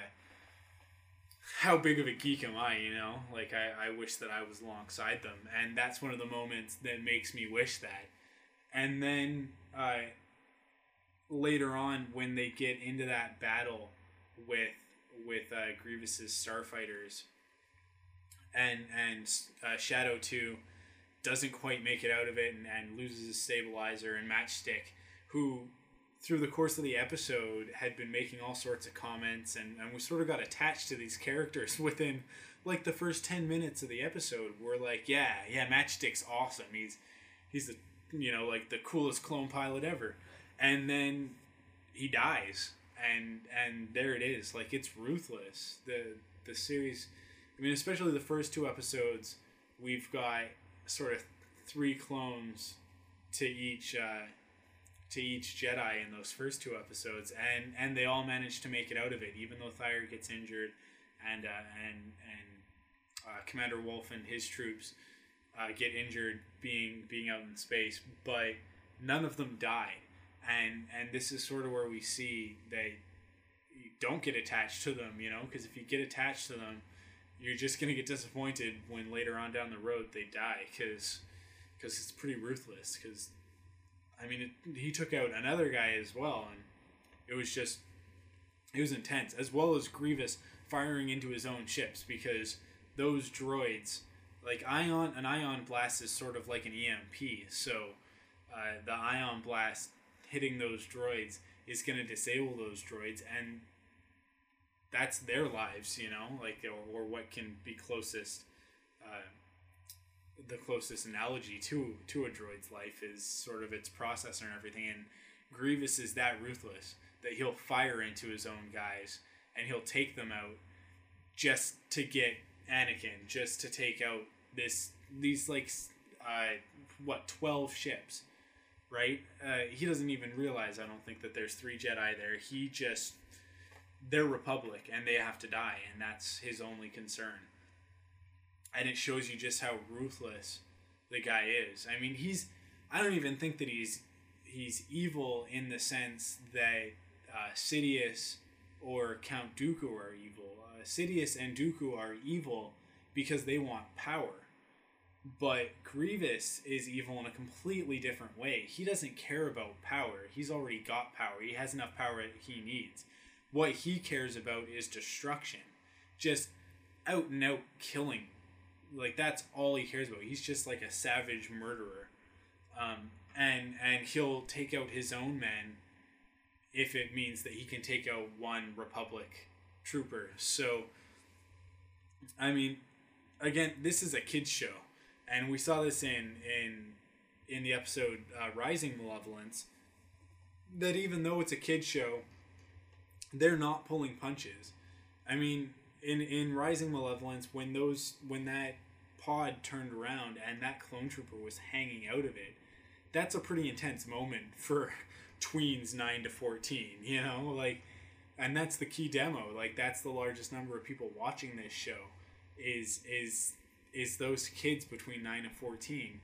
how big of a geek am I? You know, like I, I wish that I was alongside them, and that's one of the moments that makes me wish that. And then uh, later on, when they get into that battle with with uh, Grievous's starfighters, and and uh, Shadow Two doesn't quite make it out of it and, and loses his stabilizer and Matchstick, who through the course of the episode had been making all sorts of comments and, and we sort of got attached to these characters within like the first 10 minutes of the episode. We're like yeah yeah matchstick's awesome. He's he's the you know like the coolest clone pilot ever. And then he dies. And and there it is. Like it's ruthless. The the series i mean especially the first two episodes we've got sort of three clones to each uh, to each Jedi in those first two episodes, and and they all manage to make it out of it, even though Thire gets injured, and uh, and and uh, Commander Wolf and his troops uh, get injured being being out in space, but none of them die, and and this is sort of where we see they don't get attached to them, you know, because if you get attached to them, you're just gonna get disappointed when later on down the road they die because because it's pretty ruthless because I mean it, he took out another guy as well and it was just it was intense as well as Grievous firing into his own ships because those droids like ion an ion blast is sort of like an EMP so uh, the ion blast hitting those droids is going to disable those droids and that's their lives, you know, like or, or what can be closest, uh, the closest analogy to to a droid's life is sort of its processor and everything. And Grievous is that ruthless that he'll fire into his own guys and he'll take them out just to get Anakin, just to take out this these like uh, what twelve ships, right? Uh, he doesn't even realize. I don't think that there's three Jedi there. He just they're Republic and they have to die, and that's his only concern. And it shows you just how ruthless the guy is. I mean, he's. I don't even think that he's he's evil in the sense that uh, Sidious or Count Dooku are evil. Uh, Sidious and Dooku are evil because they want power. But Grievous is evil in a completely different way. He doesn't care about power. He's already got power. He has enough power he needs what he cares about is destruction, just out and out killing. Like that's all he cares about. He's just like a savage murderer, um, and and he'll take out his own men if it means that he can take out one Republic trooper. So, I mean, again, this is a kids show, and we saw this in in in the episode uh, Rising Malevolence. That even though it's a kids show, they're not pulling punches. I mean, in in Rising Malevolence, when those when that pod turned around and that clone trooper was hanging out of it, that's a pretty intense moment for tweens nine to fourteen. You know, like, and that's the key demo. Like, that's the largest number of people watching this show. Is is is those kids between nine and fourteen,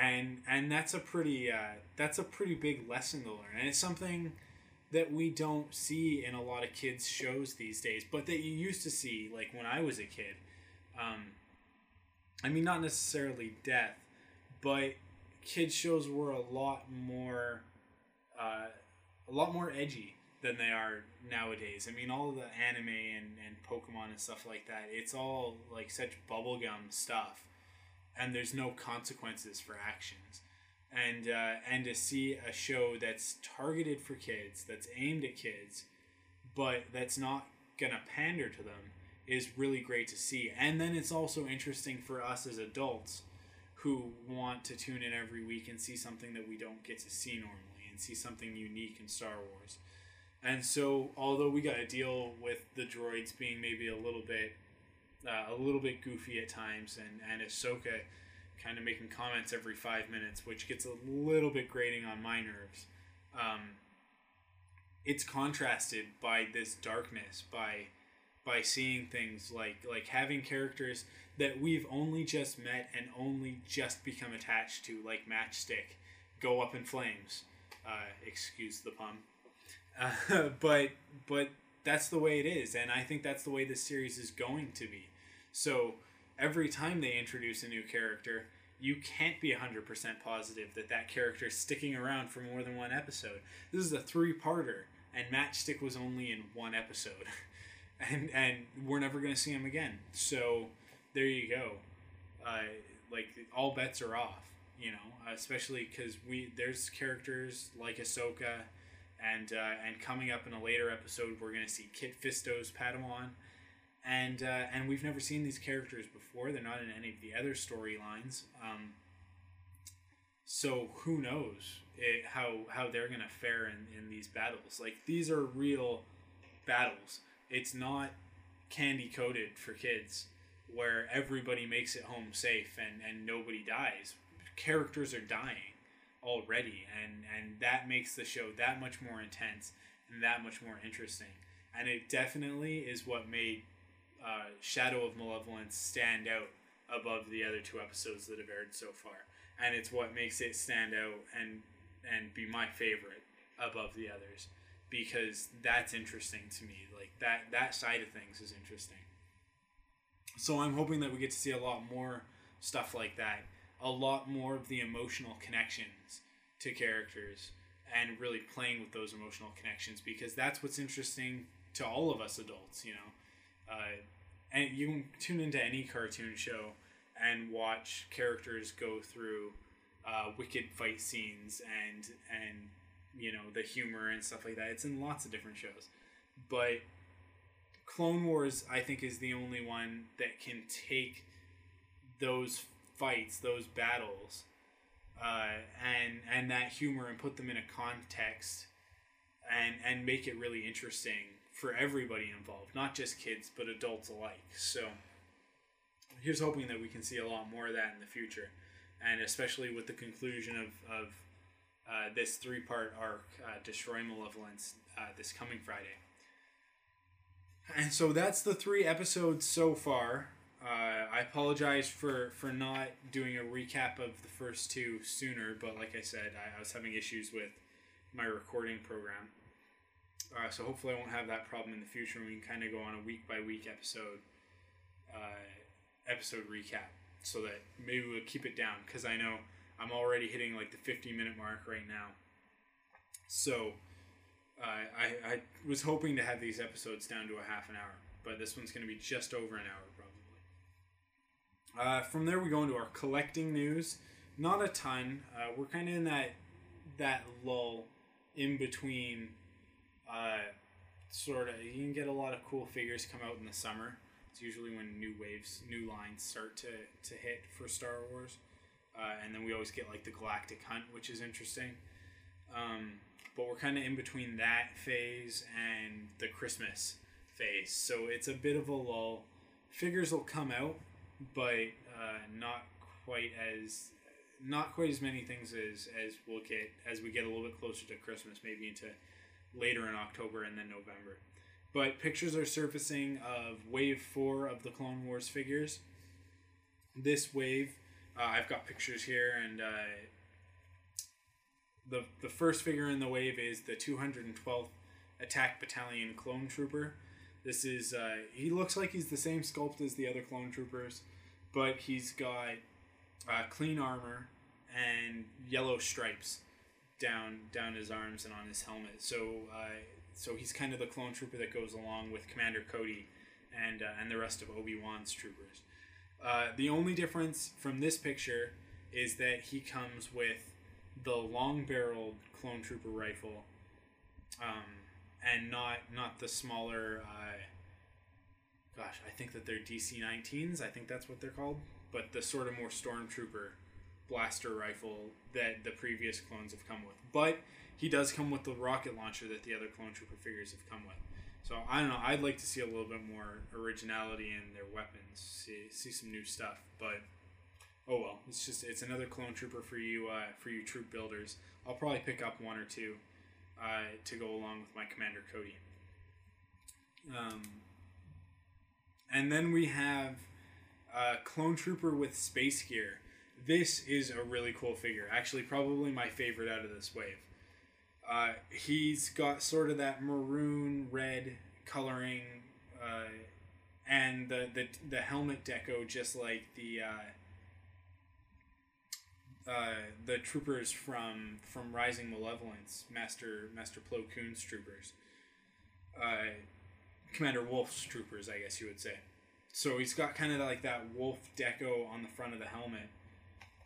and and that's a pretty uh, that's a pretty big lesson to learn, and it's something that we don't see in a lot of kids shows these days, but that you used to see like when I was a kid. Um, I mean, not necessarily death, but kids shows were a lot more, uh, a lot more edgy than they are nowadays. I mean, all the anime and, and Pokemon and stuff like that, it's all like such bubblegum stuff, and there's no consequences for actions and uh, and to see a show that's targeted for kids, that's aimed at kids, but that's not gonna pander to them is really great to see. And then it's also interesting for us as adults who want to tune in every week and see something that we don't get to see normally and see something unique in Star Wars. And so, although we got to deal with the droids being maybe a little bit, uh, a little bit goofy at times, and and Ahsoka kind of making comments every five minutes, which gets a little bit grating on my nerves. Um, it's contrasted by this darkness, by by seeing things like like having characters that we've only just met and only just become attached to, like Matchstick, go up in flames. Uh, excuse the pun, uh, but but that's the way it is, and I think that's the way this series is going to be. So every time they introduce a new character, you can't be 100% positive that that character is sticking around for more than one episode. This is a three-parter, and Matchstick was only in one episode. and and we're never going to see him again. So there you go. Uh, like all bets are off, you know, especially because we there's characters like Ahsoka, and uh, and coming up in a later episode we're going to see Kit Fisto's Padawan and uh, and we've never seen these characters before. They're not in any of the other storylines. Um, so who knows it, how how they're gonna fare in, in these battles? Like these are real battles. It's not candy coated for kids where everybody makes it home safe and, and nobody dies. Characters are dying already and, and that makes the show that much more intense and that much more interesting. And it definitely is what made uh, Shadow of Malevolence stand out above the other two episodes that have aired so far, and it's what makes it stand out and and be my favorite above the others because that's interesting to me. Like that that side of things is interesting. So I'm hoping that we get to see a lot more stuff like that, a lot more of the emotional connections to characters and really playing with those emotional connections because that's what's interesting to all of us adults, you know. Uh, and you can tune into any cartoon show and watch characters go through uh, wicked fight scenes and and you know the humor and stuff like that. It's in lots of different shows, but Clone Wars I think is the only one that can take those fights, those battles, uh, and and that humor and put them in a context and and make it really interesting for everybody involved, not just kids but adults alike. So here's hoping that we can see a lot more of that in the future, and especially with the conclusion of of uh, this three part arc, uh, Destroy Malevolence, uh, this coming Friday. And so that's the three episodes so far. Uh, I apologize for, for not doing a recap of the first two sooner, but like I said, I, I was having issues with my recording program. Uh, so hopefully I won't have that problem in the future. and We can kind of go on a week by week episode uh, episode recap, so that maybe we'll keep it down because I know I'm already hitting like the 50 minute mark right now. So I, I was hoping to have these episodes down to a half an hour, but this one's going to be just over an hour probably. Uh, from there, we go into our collecting news. Not a ton. Uh, we're kind of in that that lull in between. Uh, sort of, you can get a lot of cool figures come out in the summer. It's usually when new waves, new lines start to to hit for Star Wars, uh, and then we always get like the Galactic Hunt, which is interesting. Um, but we're kind of in between that phase and the Christmas phase, so it's a bit of a lull. Figures will come out, but uh, not quite as not quite as many things as as we'll get as we get a little bit closer to Christmas, maybe into later in October and then November. But pictures are surfacing of Wave Four of the Clone Wars figures. This wave, uh, I've got pictures here, and uh, the the first figure in the wave is the 212th Attack Battalion Clone Trooper. This is uh, he looks like he's the same sculpt as the other clone troopers, but he's got uh, clean armor and yellow stripes down down his arms and on his helmet. So uh, so he's kind of the clone trooper that goes along with Commander Cody and uh, and the rest of Obi Wan's troopers. Uh, the only difference from this picture is that he comes with the long barreled clone trooper rifle, um, and not not the smaller. Uh, gosh, I think that they're DC 19s. I think that's what they're called. But the sort of more stormtrooper blaster rifle that the previous clones have come with. But he does come with the rocket launcher that the other clone trooper figures have come with. So I don't know. I'd like to see a little bit more originality in their weapons. See see some new stuff. But oh well, it's just it's another clone trooper for you uh, for you troop builders. I'll probably pick up one or two uh, to go along with my commander Cody. Um, and then we have uh, clone trooper with space gear. This is a really cool figure. Actually, probably my favorite out of this wave. Uh, he's got sort of that maroon red coloring, uh, and the, the the helmet deco just like the uh, uh, the troopers from from Rising Malevolence, Master Master Plo Koon's troopers, uh, Commander Wolf's troopers, I guess you would say. So he's got kind of like that wolf deco on the front of the helmet.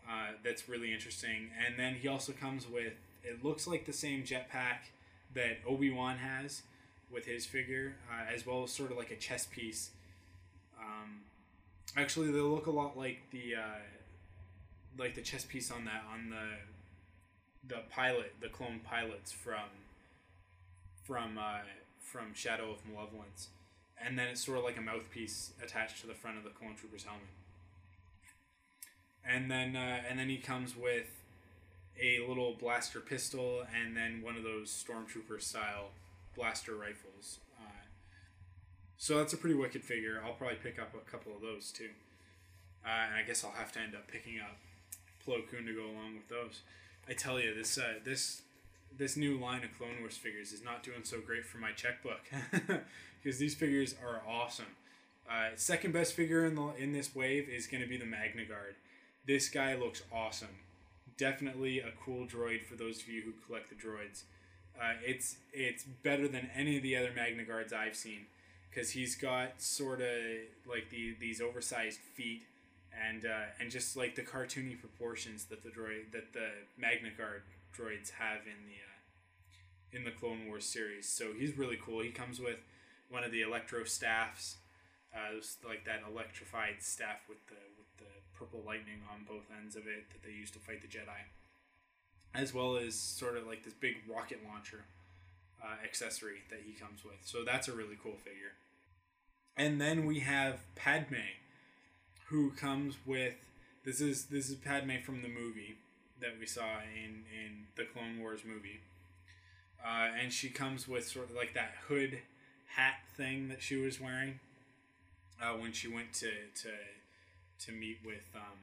Uh, that's really interesting, and then he also comes with it looks like the same jetpack that Obi Wan has with his figure, uh, as well as sort of like a chess piece. Um, actually, they look a lot like the uh, like the chess piece on that on the the pilot, the clone pilots from from uh, from Shadow of Malevolence, and then it's sort of like a mouthpiece attached to the front of the clone trooper's helmet. And then uh, and then he comes with a little blaster pistol and then one of those stormtrooper style blaster rifles. Uh, so that's a pretty wicked figure. I'll probably pick up a couple of those too. Uh, and I guess I'll have to end up picking up Plo Koon to go along with those. I tell you, this uh, this this new line of Clone Wars figures is not doing so great for my checkbook because these figures are awesome. Uh, second best figure in the in this wave is going to be the Magna Guard. This guy looks awesome definitely a cool droid for those of you who collect the droids. Uh, it's it's better than any of the other Magna Guards I've seen because he's got sort of like the these oversized feet and uh, and just like the cartoony proportions that the droid that the Magna Guard droids have in the uh, in the Clone Wars series. So he's really cool. He comes with one of the electro staffs, uh, like that electrified staff with the purple lightning on both ends of it that they used to fight the Jedi, as well as sort of like this big rocket launcher uh, accessory that he comes with. So that's a really cool figure. And then we have Padme, who comes with this is this is Padme from the movie that we saw in in the Clone Wars movie, uh, and she comes with sort of like that hood hat thing that she was wearing uh, when she went to to to meet with um,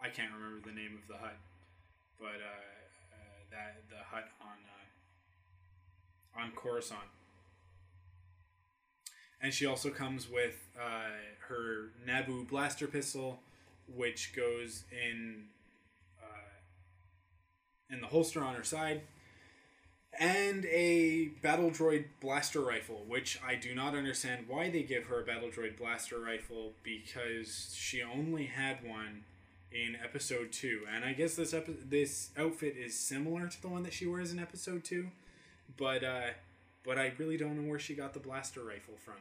I can't remember the name of the Hutt, but uh, uh, that the Hutt on uh, on Coruscant. And she also comes with uh, her Naboo blaster pistol, which goes in uh, in the holster on her side. And a battle droid blaster rifle, which I do not understand why they give her a battle droid blaster rifle because she only had one in episode two, and I guess this epi- this outfit is similar to the one that she wears in episode two, but uh, but I really don't know where she got the blaster rifle from.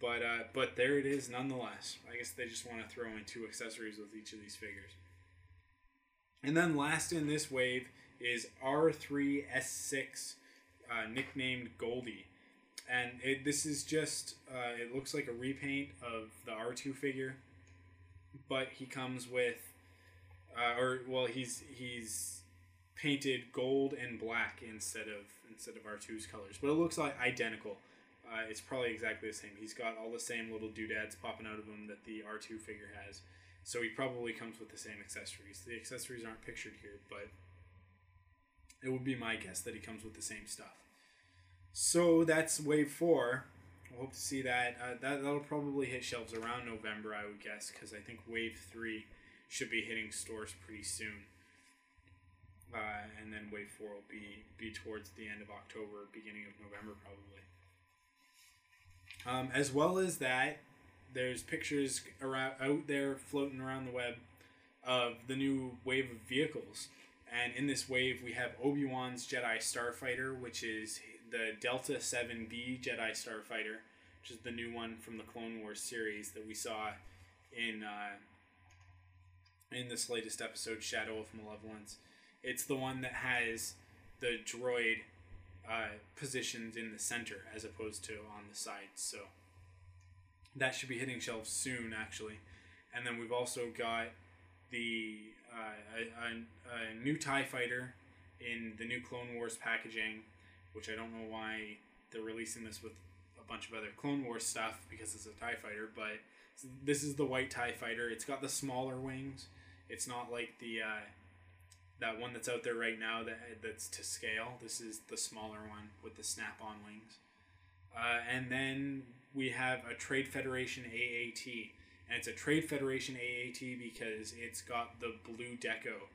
But uh, but there it is nonetheless. I guess they just want to throw in two accessories with each of these figures. And then last in this wave is R3S6, uh, nicknamed Goldie. And it, this is just, uh, it looks like a repaint of the R2 figure, but he comes with, uh, or well, he's he's painted gold and black instead of instead of R2's colors, but it looks like identical. Uh, it's probably exactly the same. He's got all the same little doodads popping out of him that the R2 figure has. So he probably comes with the same accessories. The accessories aren't pictured here, but it would be my guess that he comes with the same stuff. So that's wave four. I hope to see that. Uh, that that'll probably hit shelves around November, I would guess, because I think wave three should be hitting stores pretty soon. Uh, and then wave four will be be towards the end of October, beginning of November, probably. Um, as well as that, there's pictures around out there floating around the web of the new wave of vehicles. And in this wave, we have Obi Wan's Jedi Starfighter, which is the Delta 7B Jedi Starfighter, which is the new one from the Clone Wars series that we saw in uh, in this latest episode, Shadow of Malevolence. It's the one that has the droid uh, positioned in the center as opposed to on the sides. So that should be hitting shelves soon, actually. And then we've also got the a, a, a, new Tie Fighter in the new Clone Wars packaging, which I don't know why they're releasing this with a bunch of other Clone Wars stuff because it's a Tie Fighter. But this is the white Tie Fighter. It's got the smaller wings. It's not like the uh, that one that's out there right now that that's to scale. This is the smaller one with the snap-on wings. Uh, and then we have a Trade Federation AAT, and it's a Trade Federation AAT because it's got the blue deco,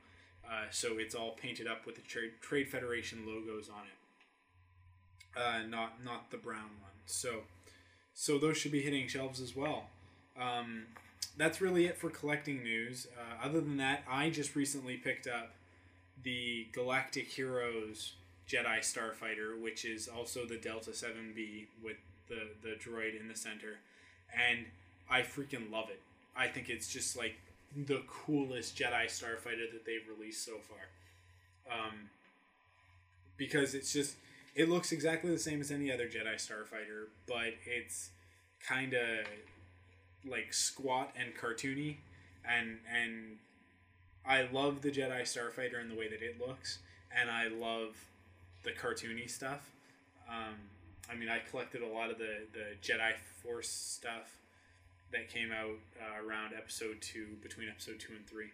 uh, so it's all painted up with the Trade Trade Federation logos on it. Uh, not not the brown one. So so those should be hitting shelves as well. Um, that's really it for collecting news. Uh, other than that, I just recently picked up the Galactic Heroes Jedi Starfighter, which is also the Delta 7B with the, the droid in the center. And I freaking love it. I think it's just like the coolest Jedi Starfighter that they've released so far. Um, because it's just, it looks exactly the same as any other Jedi Starfighter, but it's kind of like squat and cartoony. And, and I love the Jedi Starfighter in the way that it looks, and I love the cartoony stuff. Um, I mean, I collected a lot of the, the Jedi Force stuff that came out uh, around episode two, between episode two and three.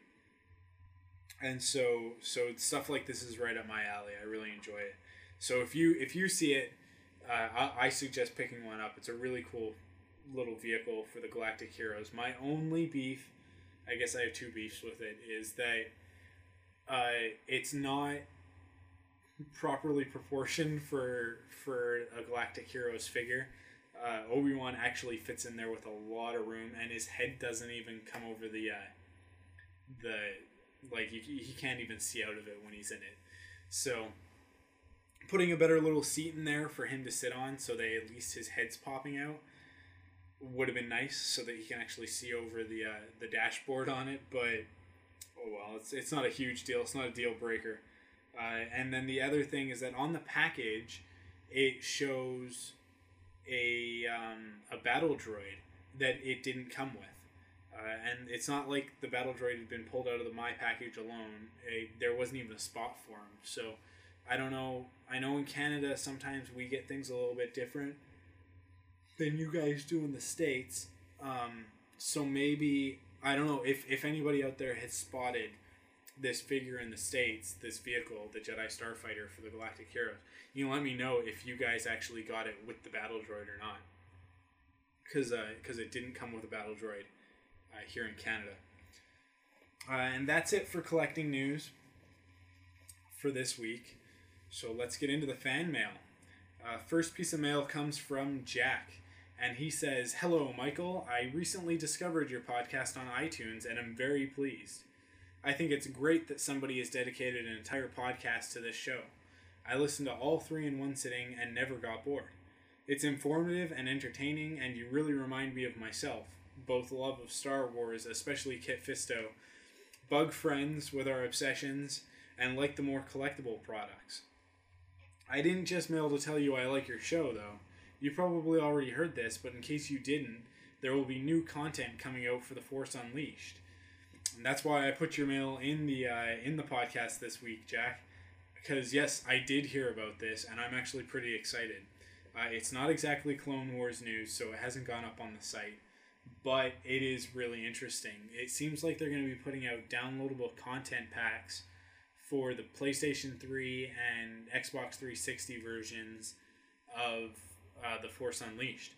And so, so stuff like this is right up my alley. I really enjoy it. So if you if you see it, uh, I, I suggest picking one up. It's a really cool little vehicle for the Galactic Heroes. My only beef, I guess I have two beefs with it, is that uh, it's not properly proportioned for for a Galactic Heroes figure. Uh, Obi Wan actually fits in there with a lot of room, and his head doesn't even come over the uh, the like you, he can't even see out of it when he's in it. So putting a better little seat in there for him to sit on, so that at least his head's popping out, would have been nice, so that he can actually see over the uh, the dashboard on it. But oh well, it's it's not a huge deal. It's not a deal breaker. Uh, and then the other thing is that on the package, it shows a um, a battle droid that it didn't come with. Uh, and it's not like the battle droid had been pulled out of the my package alone. It, there wasn't even a spot for him. So I don't know. I know in Canada sometimes we get things a little bit different than you guys do in the states. Um, so maybe I don't know if if anybody out there has spotted this figure in the states, this vehicle, the Jedi Starfighter for the Galactic Heroes. You know, let me know if you guys actually got it with the battle droid or not, because because uh, it didn't come with a battle droid uh, here in Canada. Uh, and that's it for collecting news for this week. So let's get into the fan mail. Uh, first piece of mail comes from Jack, and he says, Hello, Michael. I recently discovered your podcast on iTunes, and I'm very pleased. I think it's great that somebody has dedicated an entire podcast to this show. I listened to all three in one sitting and never got bored. It's informative and entertaining, and you really remind me of myself. Both love of Star Wars, especially Kit Fisto, bug friends with our obsessions, and like the more collectible products. I didn't just mail to tell you I like your show, though. You probably already heard this, but in case you didn't, there will be new content coming out for The Force Unleashed. And that's why I put your mail in the uh, in the podcast this week, Jack. Because yes, I did hear about this, and I'm actually pretty excited. Uh, it's not exactly Clone Wars news, so it hasn't gone up on the site, but it is really interesting. It seems like they're going to be putting out downloadable content packs for the PlayStation 3 and Xbox 360 versions of uh, The Force Unleashed.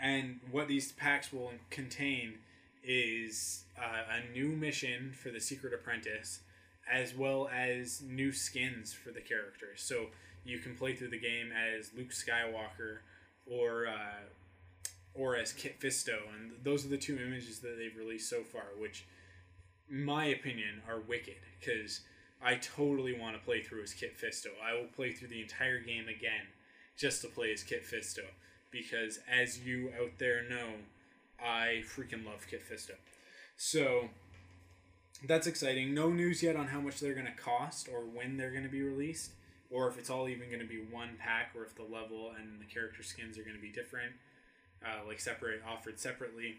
And what these packs will contain is uh, a new mission for the Secret Apprentice, as well as new skins for the characters. So you can play through the game as Luke Skywalker or uh, or as Kit Fisto, and those are the two images that they've released so far, which, my opinion, are wicked because I totally want to play through as Kit Fisto. I will play through the entire game again just to play as Kit Fisto because, as you out there know, I freaking love Kit Fisto. So that's exciting. No news yet on how much they're going to cost or when they're going to be released, or if it's all even going to be one pack, or if the level and the character skins are going to be different, uh, like separate offered separately.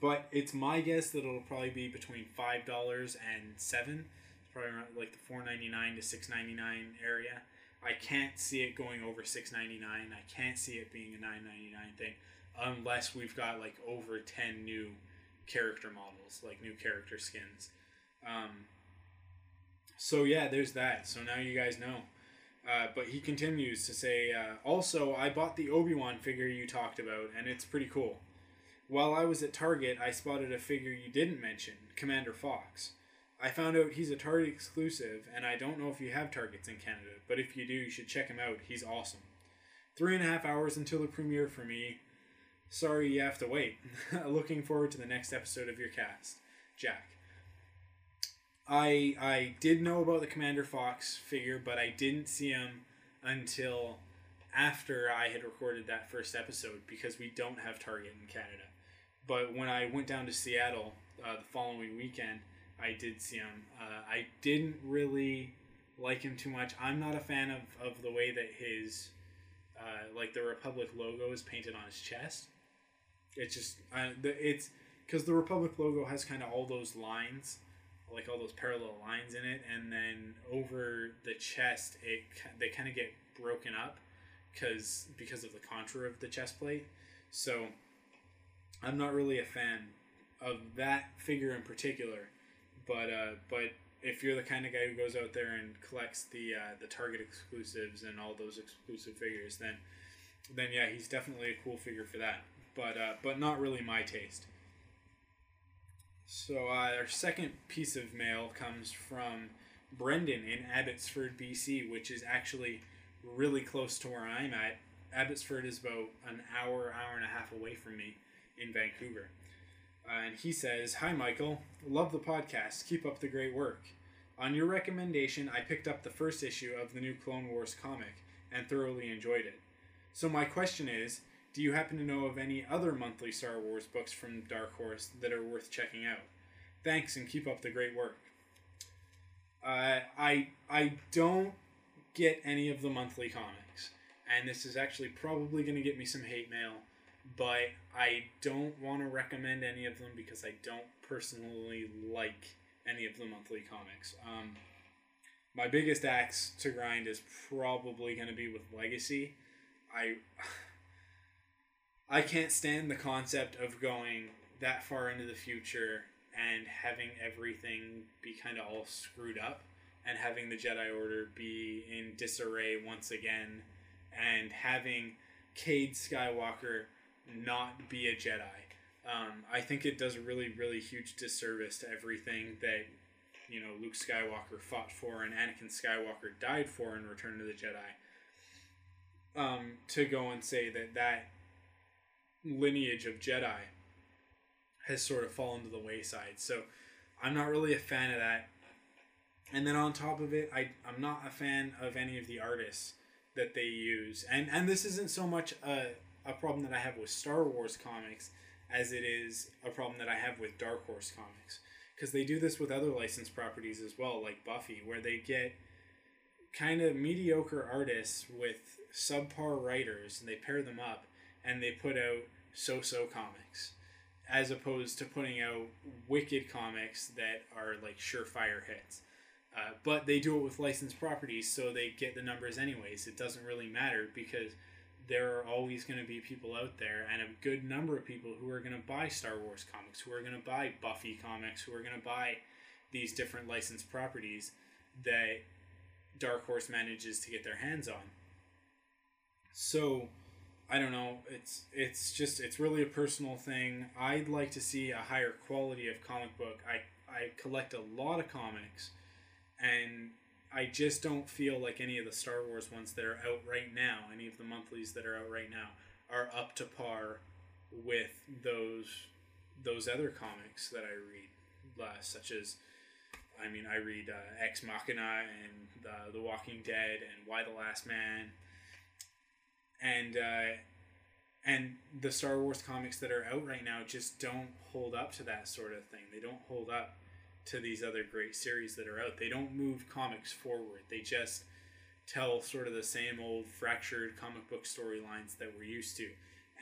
But it's my guess that it'll probably be between five dollars and seven. It's probably around like the four ninety nine to six ninety nine area. I can't see it going over six ninety nine. I can't see it being a nine ninety nine thing unless we've got like over 10 new character models, like new character skins. Um, so yeah, there's that. So now you guys know. Uh, but he continues to say, uh, also, I bought the Obi Wan figure you talked about, and it's pretty cool. While I was at Target, I spotted a figure you didn't mention, Commander Fox. I found out he's a Target exclusive, and I don't know if you have Targets in Canada, but if you do, you should check him out. He's awesome. Three and a half hours until the premiere for me. Sorry you have to wait. Looking forward to the next episode of your cast, Jack. I I did know about the Commander Fox figure, but I didn't see him until after I had recorded that first episode because we don't have Target in Canada. But when I went down to Seattle uh, the following weekend, I did see him. Uh, I didn't really like him too much. I'm not a fan of, of the way that his uh, like the Republic logo is painted on his chest. It's just the, it's because the Republic logo has kind of all those lines, like all those parallel lines in it, and then over the chest, it they kind of get broken up because because of the contour of the chest plate. So I'm not really a fan of that figure in particular, but uh, but if you're the kind of guy who goes out there and collects the uh, the Target exclusives and all those exclusive figures, then then yeah, he's definitely a cool figure for that. But uh, but not really my taste. So uh, our second piece of mail comes from Brendan in Abbotsford, BC, which is actually really close to where I'm at. Abbotsford is about an hour, hour and a half away from me in Vancouver. Uh, and he says, Hi, Michael. Love the podcast. Keep up the great work. On your recommendation, I picked up the first issue of the new Clone Wars comic and thoroughly enjoyed it. So, my question is Do you happen to know of any other monthly Star Wars books from Dark Horse that are worth checking out? Thanks and keep up the great work. Uh, I I don't get any of the monthly comics, and this is actually probably going to get me some hate mail but I don't want to recommend any of them because I don't personally like any of the monthly comics. Um, my biggest axe to grind is probably going to be with Legacy. I I can't stand the concept of going that far into the future and having everything be kind of all screwed up and having the Jedi Order be in disarray once again and having Cade Skywalker not be a Jedi. Um, I think it does a really, really huge disservice to everything that you know Luke Skywalker fought for and Anakin Skywalker died for in Return of the Jedi. Um, to go and say that that lineage of Jedi has sort of fallen to the wayside. So I'm not really a fan of that. And then on top of it, I I'm not a fan of any of the artists that they use. And and this isn't so much a a problem that I have with Star Wars comics as it is a problem that I have with Dark Horse comics because they do this with other licensed properties as well, like Buffy, where they get kind of mediocre artists with subpar writers and they pair them up and they put out so-so comics as opposed to putting out wicked comics that are like surefire hits. Uh, but they do it with licensed properties, so they get the numbers anyways. It doesn't really matter because there are always going to be people out there, and a good number of people who are going to buy Star Wars comics, who are going to buy Buffy comics, who are going to buy these different licensed properties that Dark Horse manages to get their hands on. So, I don't know. It's it's just it's really a personal thing. I'd like to see a higher quality of comic book. I I collect a lot of comics, and I just don't feel like any of the Star Wars ones that are out right now, any of the monthlies that are out right now, are up to par with those those other comics that I read, uh, such as, I mean, I read uh, Ex Machina and uh, The Walking Dead and Y: The Last Man, and uh, and the Star Wars comics that are out right now just don't hold up to that sort of thing. They don't hold up to these other great series that are out. They don't move comics forward. They just tell sort of the same old fractured comic book storylines that we're used to.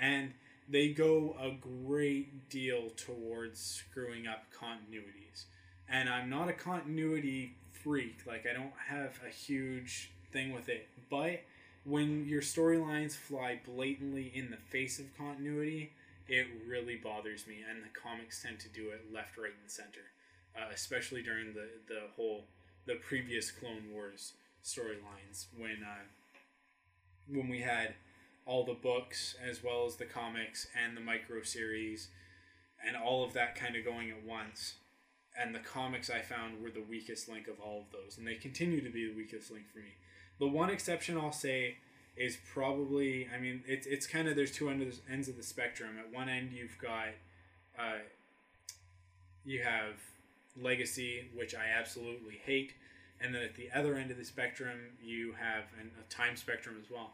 And they go a great deal towards screwing up continuities. And I'm not a continuity freak. Like I don't have a huge thing with it. But when your storylines fly blatantly in the face of continuity, it really bothers me and the comics tend to do it left, right, and center uh, especially during the the whole the previous Clone Wars storylines when uh, when we had all the books as well as the comics and the micro series and all of that kind of going at once. And the comics I found were the weakest link of all of those, and they continue to be the weakest link for me. The one exception I'll say is probably, I mean, it's it's kind of there's two ends of the spectrum. At one end, you've got, uh, you have Legacy, which I absolutely hate. And then at the other end of the spectrum, you have and a time spectrum as well.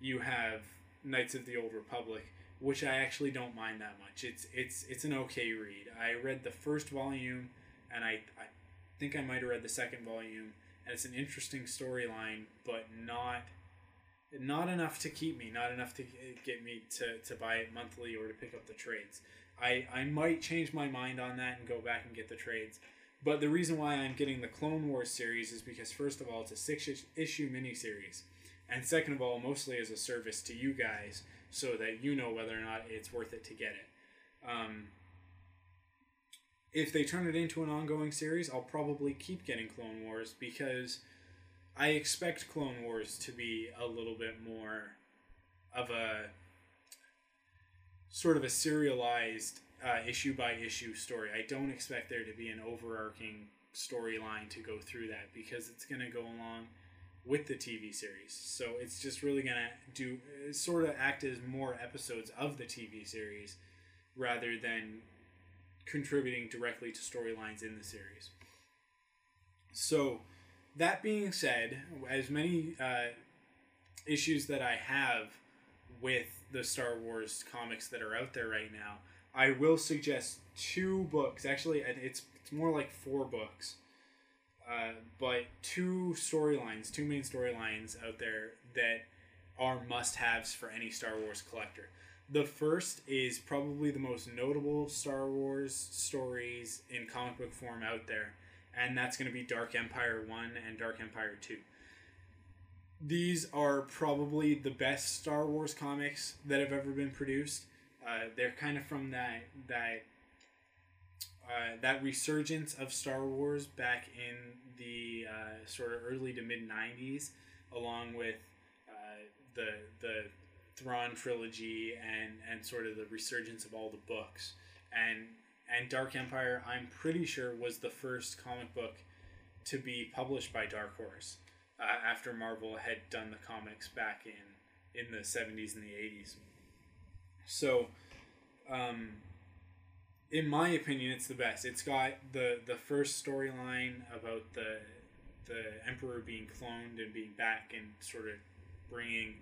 You have Knights of the Old Republic, which I actually don't mind that much. It's it's it's an okay read. I read the first volume, and I I think I might have read the second volume, and it's an interesting storyline, but not not enough to keep me, not enough to get me to, to buy it monthly or to pick up the trades. I, I might change my mind on that and go back and get the trades. But the reason why I'm getting the Clone Wars series is because, first of all, it's a six issue miniseries. And second of all, mostly as a service to you guys so that you know whether or not it's worth it to get it. Um, if they turn it into an ongoing series, I'll probably keep getting Clone Wars because I expect Clone Wars to be a little bit more of a sort of a serialized uh, issue by issue story. I don't expect there to be an overarching storyline to go through that because it's going to go along with the TV series. So it's just really going to do sort of act as more episodes of the TV series rather than contributing directly to storylines in the series. So that being said, as many uh, issues that I have with the Star Wars comics that are out there right now, I will suggest two books. Actually, it's it's more like four books, uh, but two storylines, two main storylines out there that are must-haves for any Star Wars collector. The first is probably the most notable Star Wars stories in comic book form out there, and that's going to be Dark Empire 1 and Dark Empire 2 these are probably the best Star Wars comics that have ever been produced. Uh, they're kind of from that that uh, that resurgence of Star Wars back in the uh, sort of early to mid '90s, along with uh, the the Thrawn trilogy and and sort of the resurgence of all the books and and Dark Empire. I'm pretty sure was the first comic book to be published by Dark Horse uh, after Marvel had done the comics back in in the 70s and the 80s. So, um, in my opinion, it's the best. It's got the the first storyline about the the Emperor being cloned and being back and sort of bringing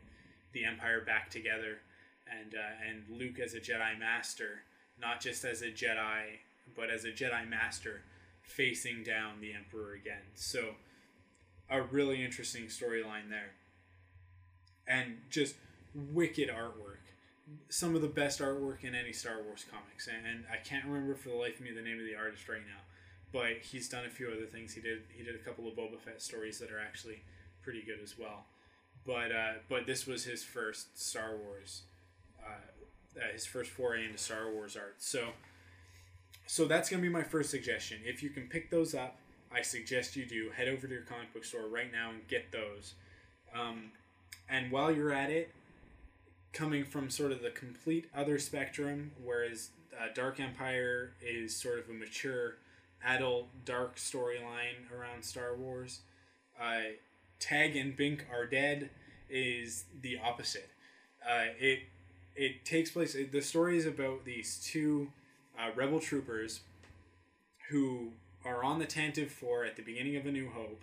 the Empire back together, and uh, and Luke as a Jedi Master, not just as a Jedi, but as a Jedi Master, facing down the Emperor again. So, a really interesting storyline there, and just wicked artwork. Some of the best artwork in any Star Wars comics, and, I can't remember for the life of me the name of the artist right now, but he's done a few other things. He did he did a couple of Boba Fett stories that are actually pretty good as well. But uh, but this was his first Star Wars, uh, uh, his first foray into Star Wars art. So so that's gonna be my first suggestion. If you can pick those up, I suggest you do. Head over to your comic book store right now and get those. Um, and while you're at it, coming from sort of the complete other spectrum, whereas uh, Dark Empire is sort of a mature, adult, dark storyline around Star Wars, uh, Tag and Bink are dead is the opposite. Uh, it it takes place. The story is about these two uh, rebel troopers who are on the Tantive 4 at the beginning of A New Hope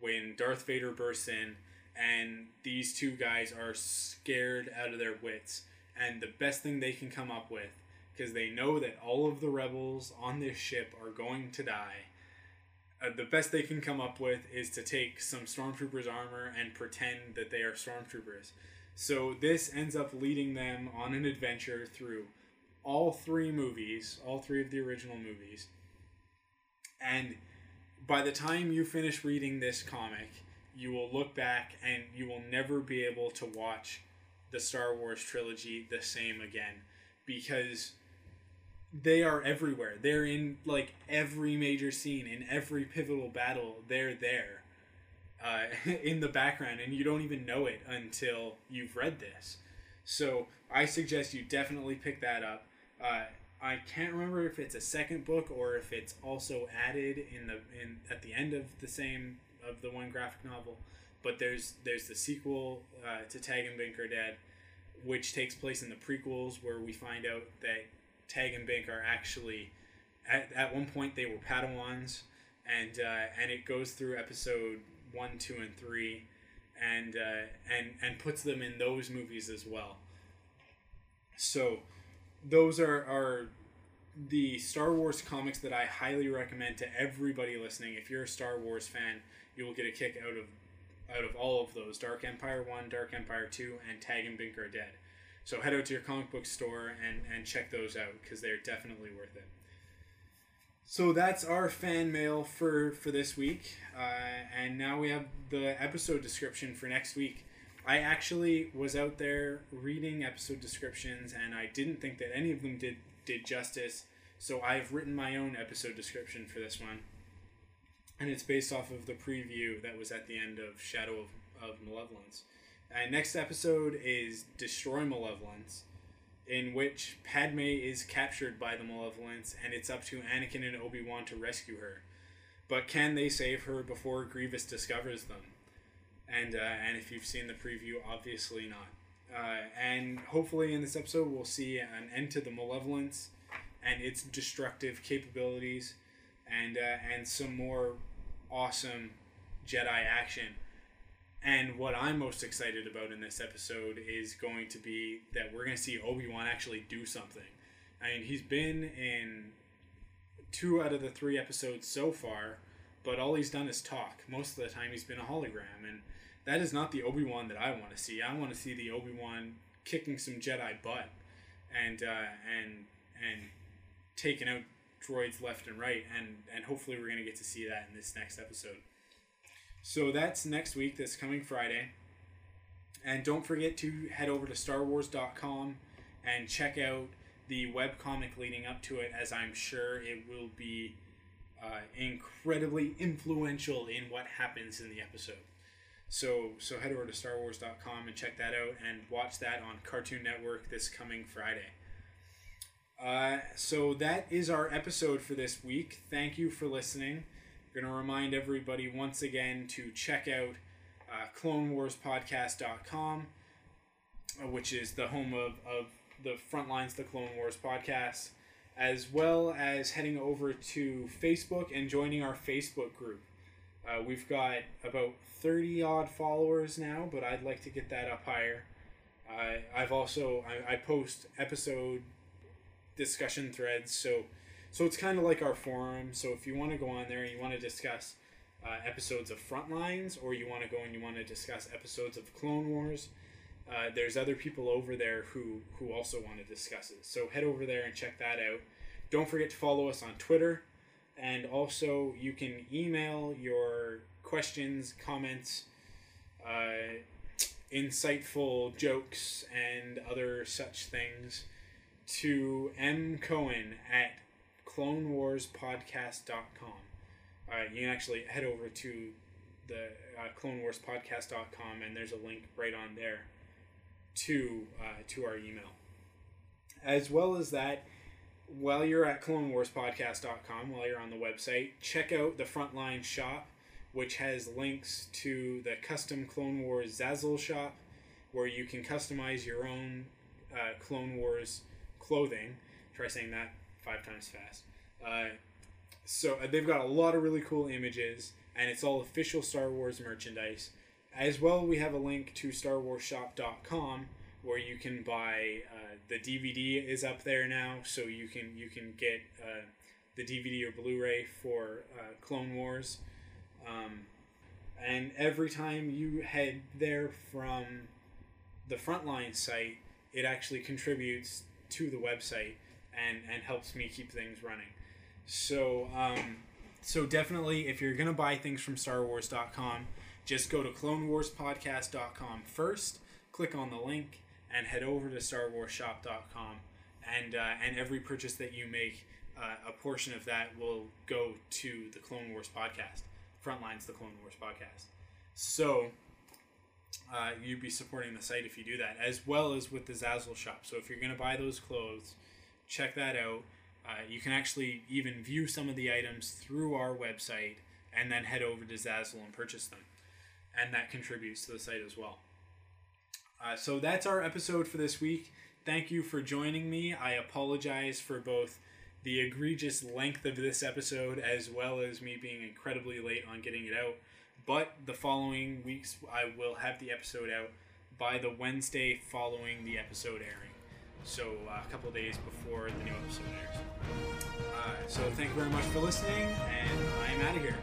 when Darth Vader bursts in, and these two guys are scared out of their wits. And the best thing they can come up with, because they know that all of the rebels on this ship are going to die, uh, the best they can come up with is to take some stormtroopers' armor and pretend that they are stormtroopers. So this ends up leading them on an adventure through all three movies, all three of the original movies. And by the time you finish reading this comic, you will look back and you will never be able to watch the Star Wars trilogy the same again because they are everywhere. They're in like every major scene, in every pivotal battle. They're there uh, in the background, and you don't even know it until you've read this. So I suggest you definitely pick that up. Uh, I can't remember if it's a second book or if it's also added in the in at the end of the same of the one graphic novel. But there's there's the sequel uh, to Tag and Bink are Dead, which takes place in the prequels, where we find out that Tag and Bink are actually at, at one point they were Padawans, and uh, and it goes through episode one, two, and three, and uh, and and puts them in those movies as well. So those are are the Star Wars comics that I highly recommend to everybody listening. If you're a Star Wars fan, you will get a kick out of out of all of those: Dark Empire One, Dark Empire Two, and Tag and Bink are Dead. So head out to your comic book store and and check those out because they're definitely worth it. So that's our fan mail for for this week, uh, and now we have the episode description for next week. I actually was out there reading episode descriptions, and I didn't think that any of them did did justice. So I've written my own episode description for this one, and it's based off of the preview that was at the end of Shadow of, of Malevolence. And next episode is Destroy Malevolence, in which Padme is captured by the Malevolence, and it's up to Anakin and Obi Wan to rescue her. But can they save her before Grievous discovers them? and uh, and if you've seen the preview, obviously not. Uh, and hopefully, in this episode, we'll see an end to the malevolence and its destructive capabilities, and uh, and some more awesome Jedi action. And what I'm most excited about in this episode is going to be that we're going to see Obi Wan actually do something. I mean, he's been in two out of the three episodes so far, but all he's done is talk. Most of the time, he's been a hologram, and that is not the Obi Wan that I want to see. I want to see the Obi Wan kicking some Jedi butt, and uh, and and taking out droids left and right, and and hopefully we're gonna get to see that in this next episode. So that's next week. This coming Friday. And don't forget to head over to StarWars.com and check out the webcomic leading up to it, as I'm sure it will be uh, incredibly influential in what happens in the episode. So so head over to StarWars.com and check that out and watch that on Cartoon Network this coming Friday. Uh, so that is our episode for this week. Thank you for listening. Going to remind everybody once again to check out uh, CloneWarsPodcast.com, uh, which is the home of, of the Frontlines the Clone Wars podcast, as well as heading over to Facebook and joining our Facebook group. Uh, we've got about 30 odd followers now, but I'd like to get that up higher. Uh, I've also I, I post episode discussion threads, so so it's kind of like our forum. So if you want to go on there and you want to discuss uh, episodes of Frontlines, or you want to go and you want to discuss episodes of Clone Wars, uh, there's other people over there who who also want to discuss it. So head over there and check that out. Don't forget to follow us on Twitter, and also you can email your questions, comments, uh, insightful jokes, and other such things to M Cohen at CloneWarsPodcast.com. Uh, you can actually head over to the uh, CloneWarsPodcast.com, and there's a link right on there to uh, to our email. As well as that, while you're at CloneWarsPodcast.com, while you're on the website, check out the Frontline shop, which has links to the custom Clone Wars Zazzle shop, where you can customize your own uh, Clone Wars clothing. Try saying that five times fast. Uh, so uh, they've got a lot of really cool images, and it's all official Star Wars merchandise. As well, we have a link to StarWarsShop.com where you can buy uh, the DVD is up there now, so you can you can get uh, the DVD or Blu-ray for uh, Clone Wars. Um, and every time you head there from the Frontline site, it actually contributes to the website and and helps me keep things running. So um, so definitely, if you're gonna buy things from StarWars.com, just go to CloneWarsPodcast.com first, click on the link, and head over to StarWarsShop.com. And uh, and every purchase that you make, uh, a portion of that will go to the Clone Wars podcast. Frontlines the Clone Wars podcast. So uh, you'd be supporting the site if you do that, as well as with the Zazzle shop. So if you're going to buy those clothes, check that out. Uh, you can actually even view some of the items through our website and then head over to Zazzle and purchase them. And that contributes to the site as well. Uh, so that's our episode for this week. Thank you for joining me. I apologize for both the egregious length of this episode as well as me being incredibly late on getting it out. But the following weeks, I will have the episode out by the Wednesday following the episode airing. So uh, a couple days before the new episode airs. Uh, so thank you very much for listening, and I am out of here.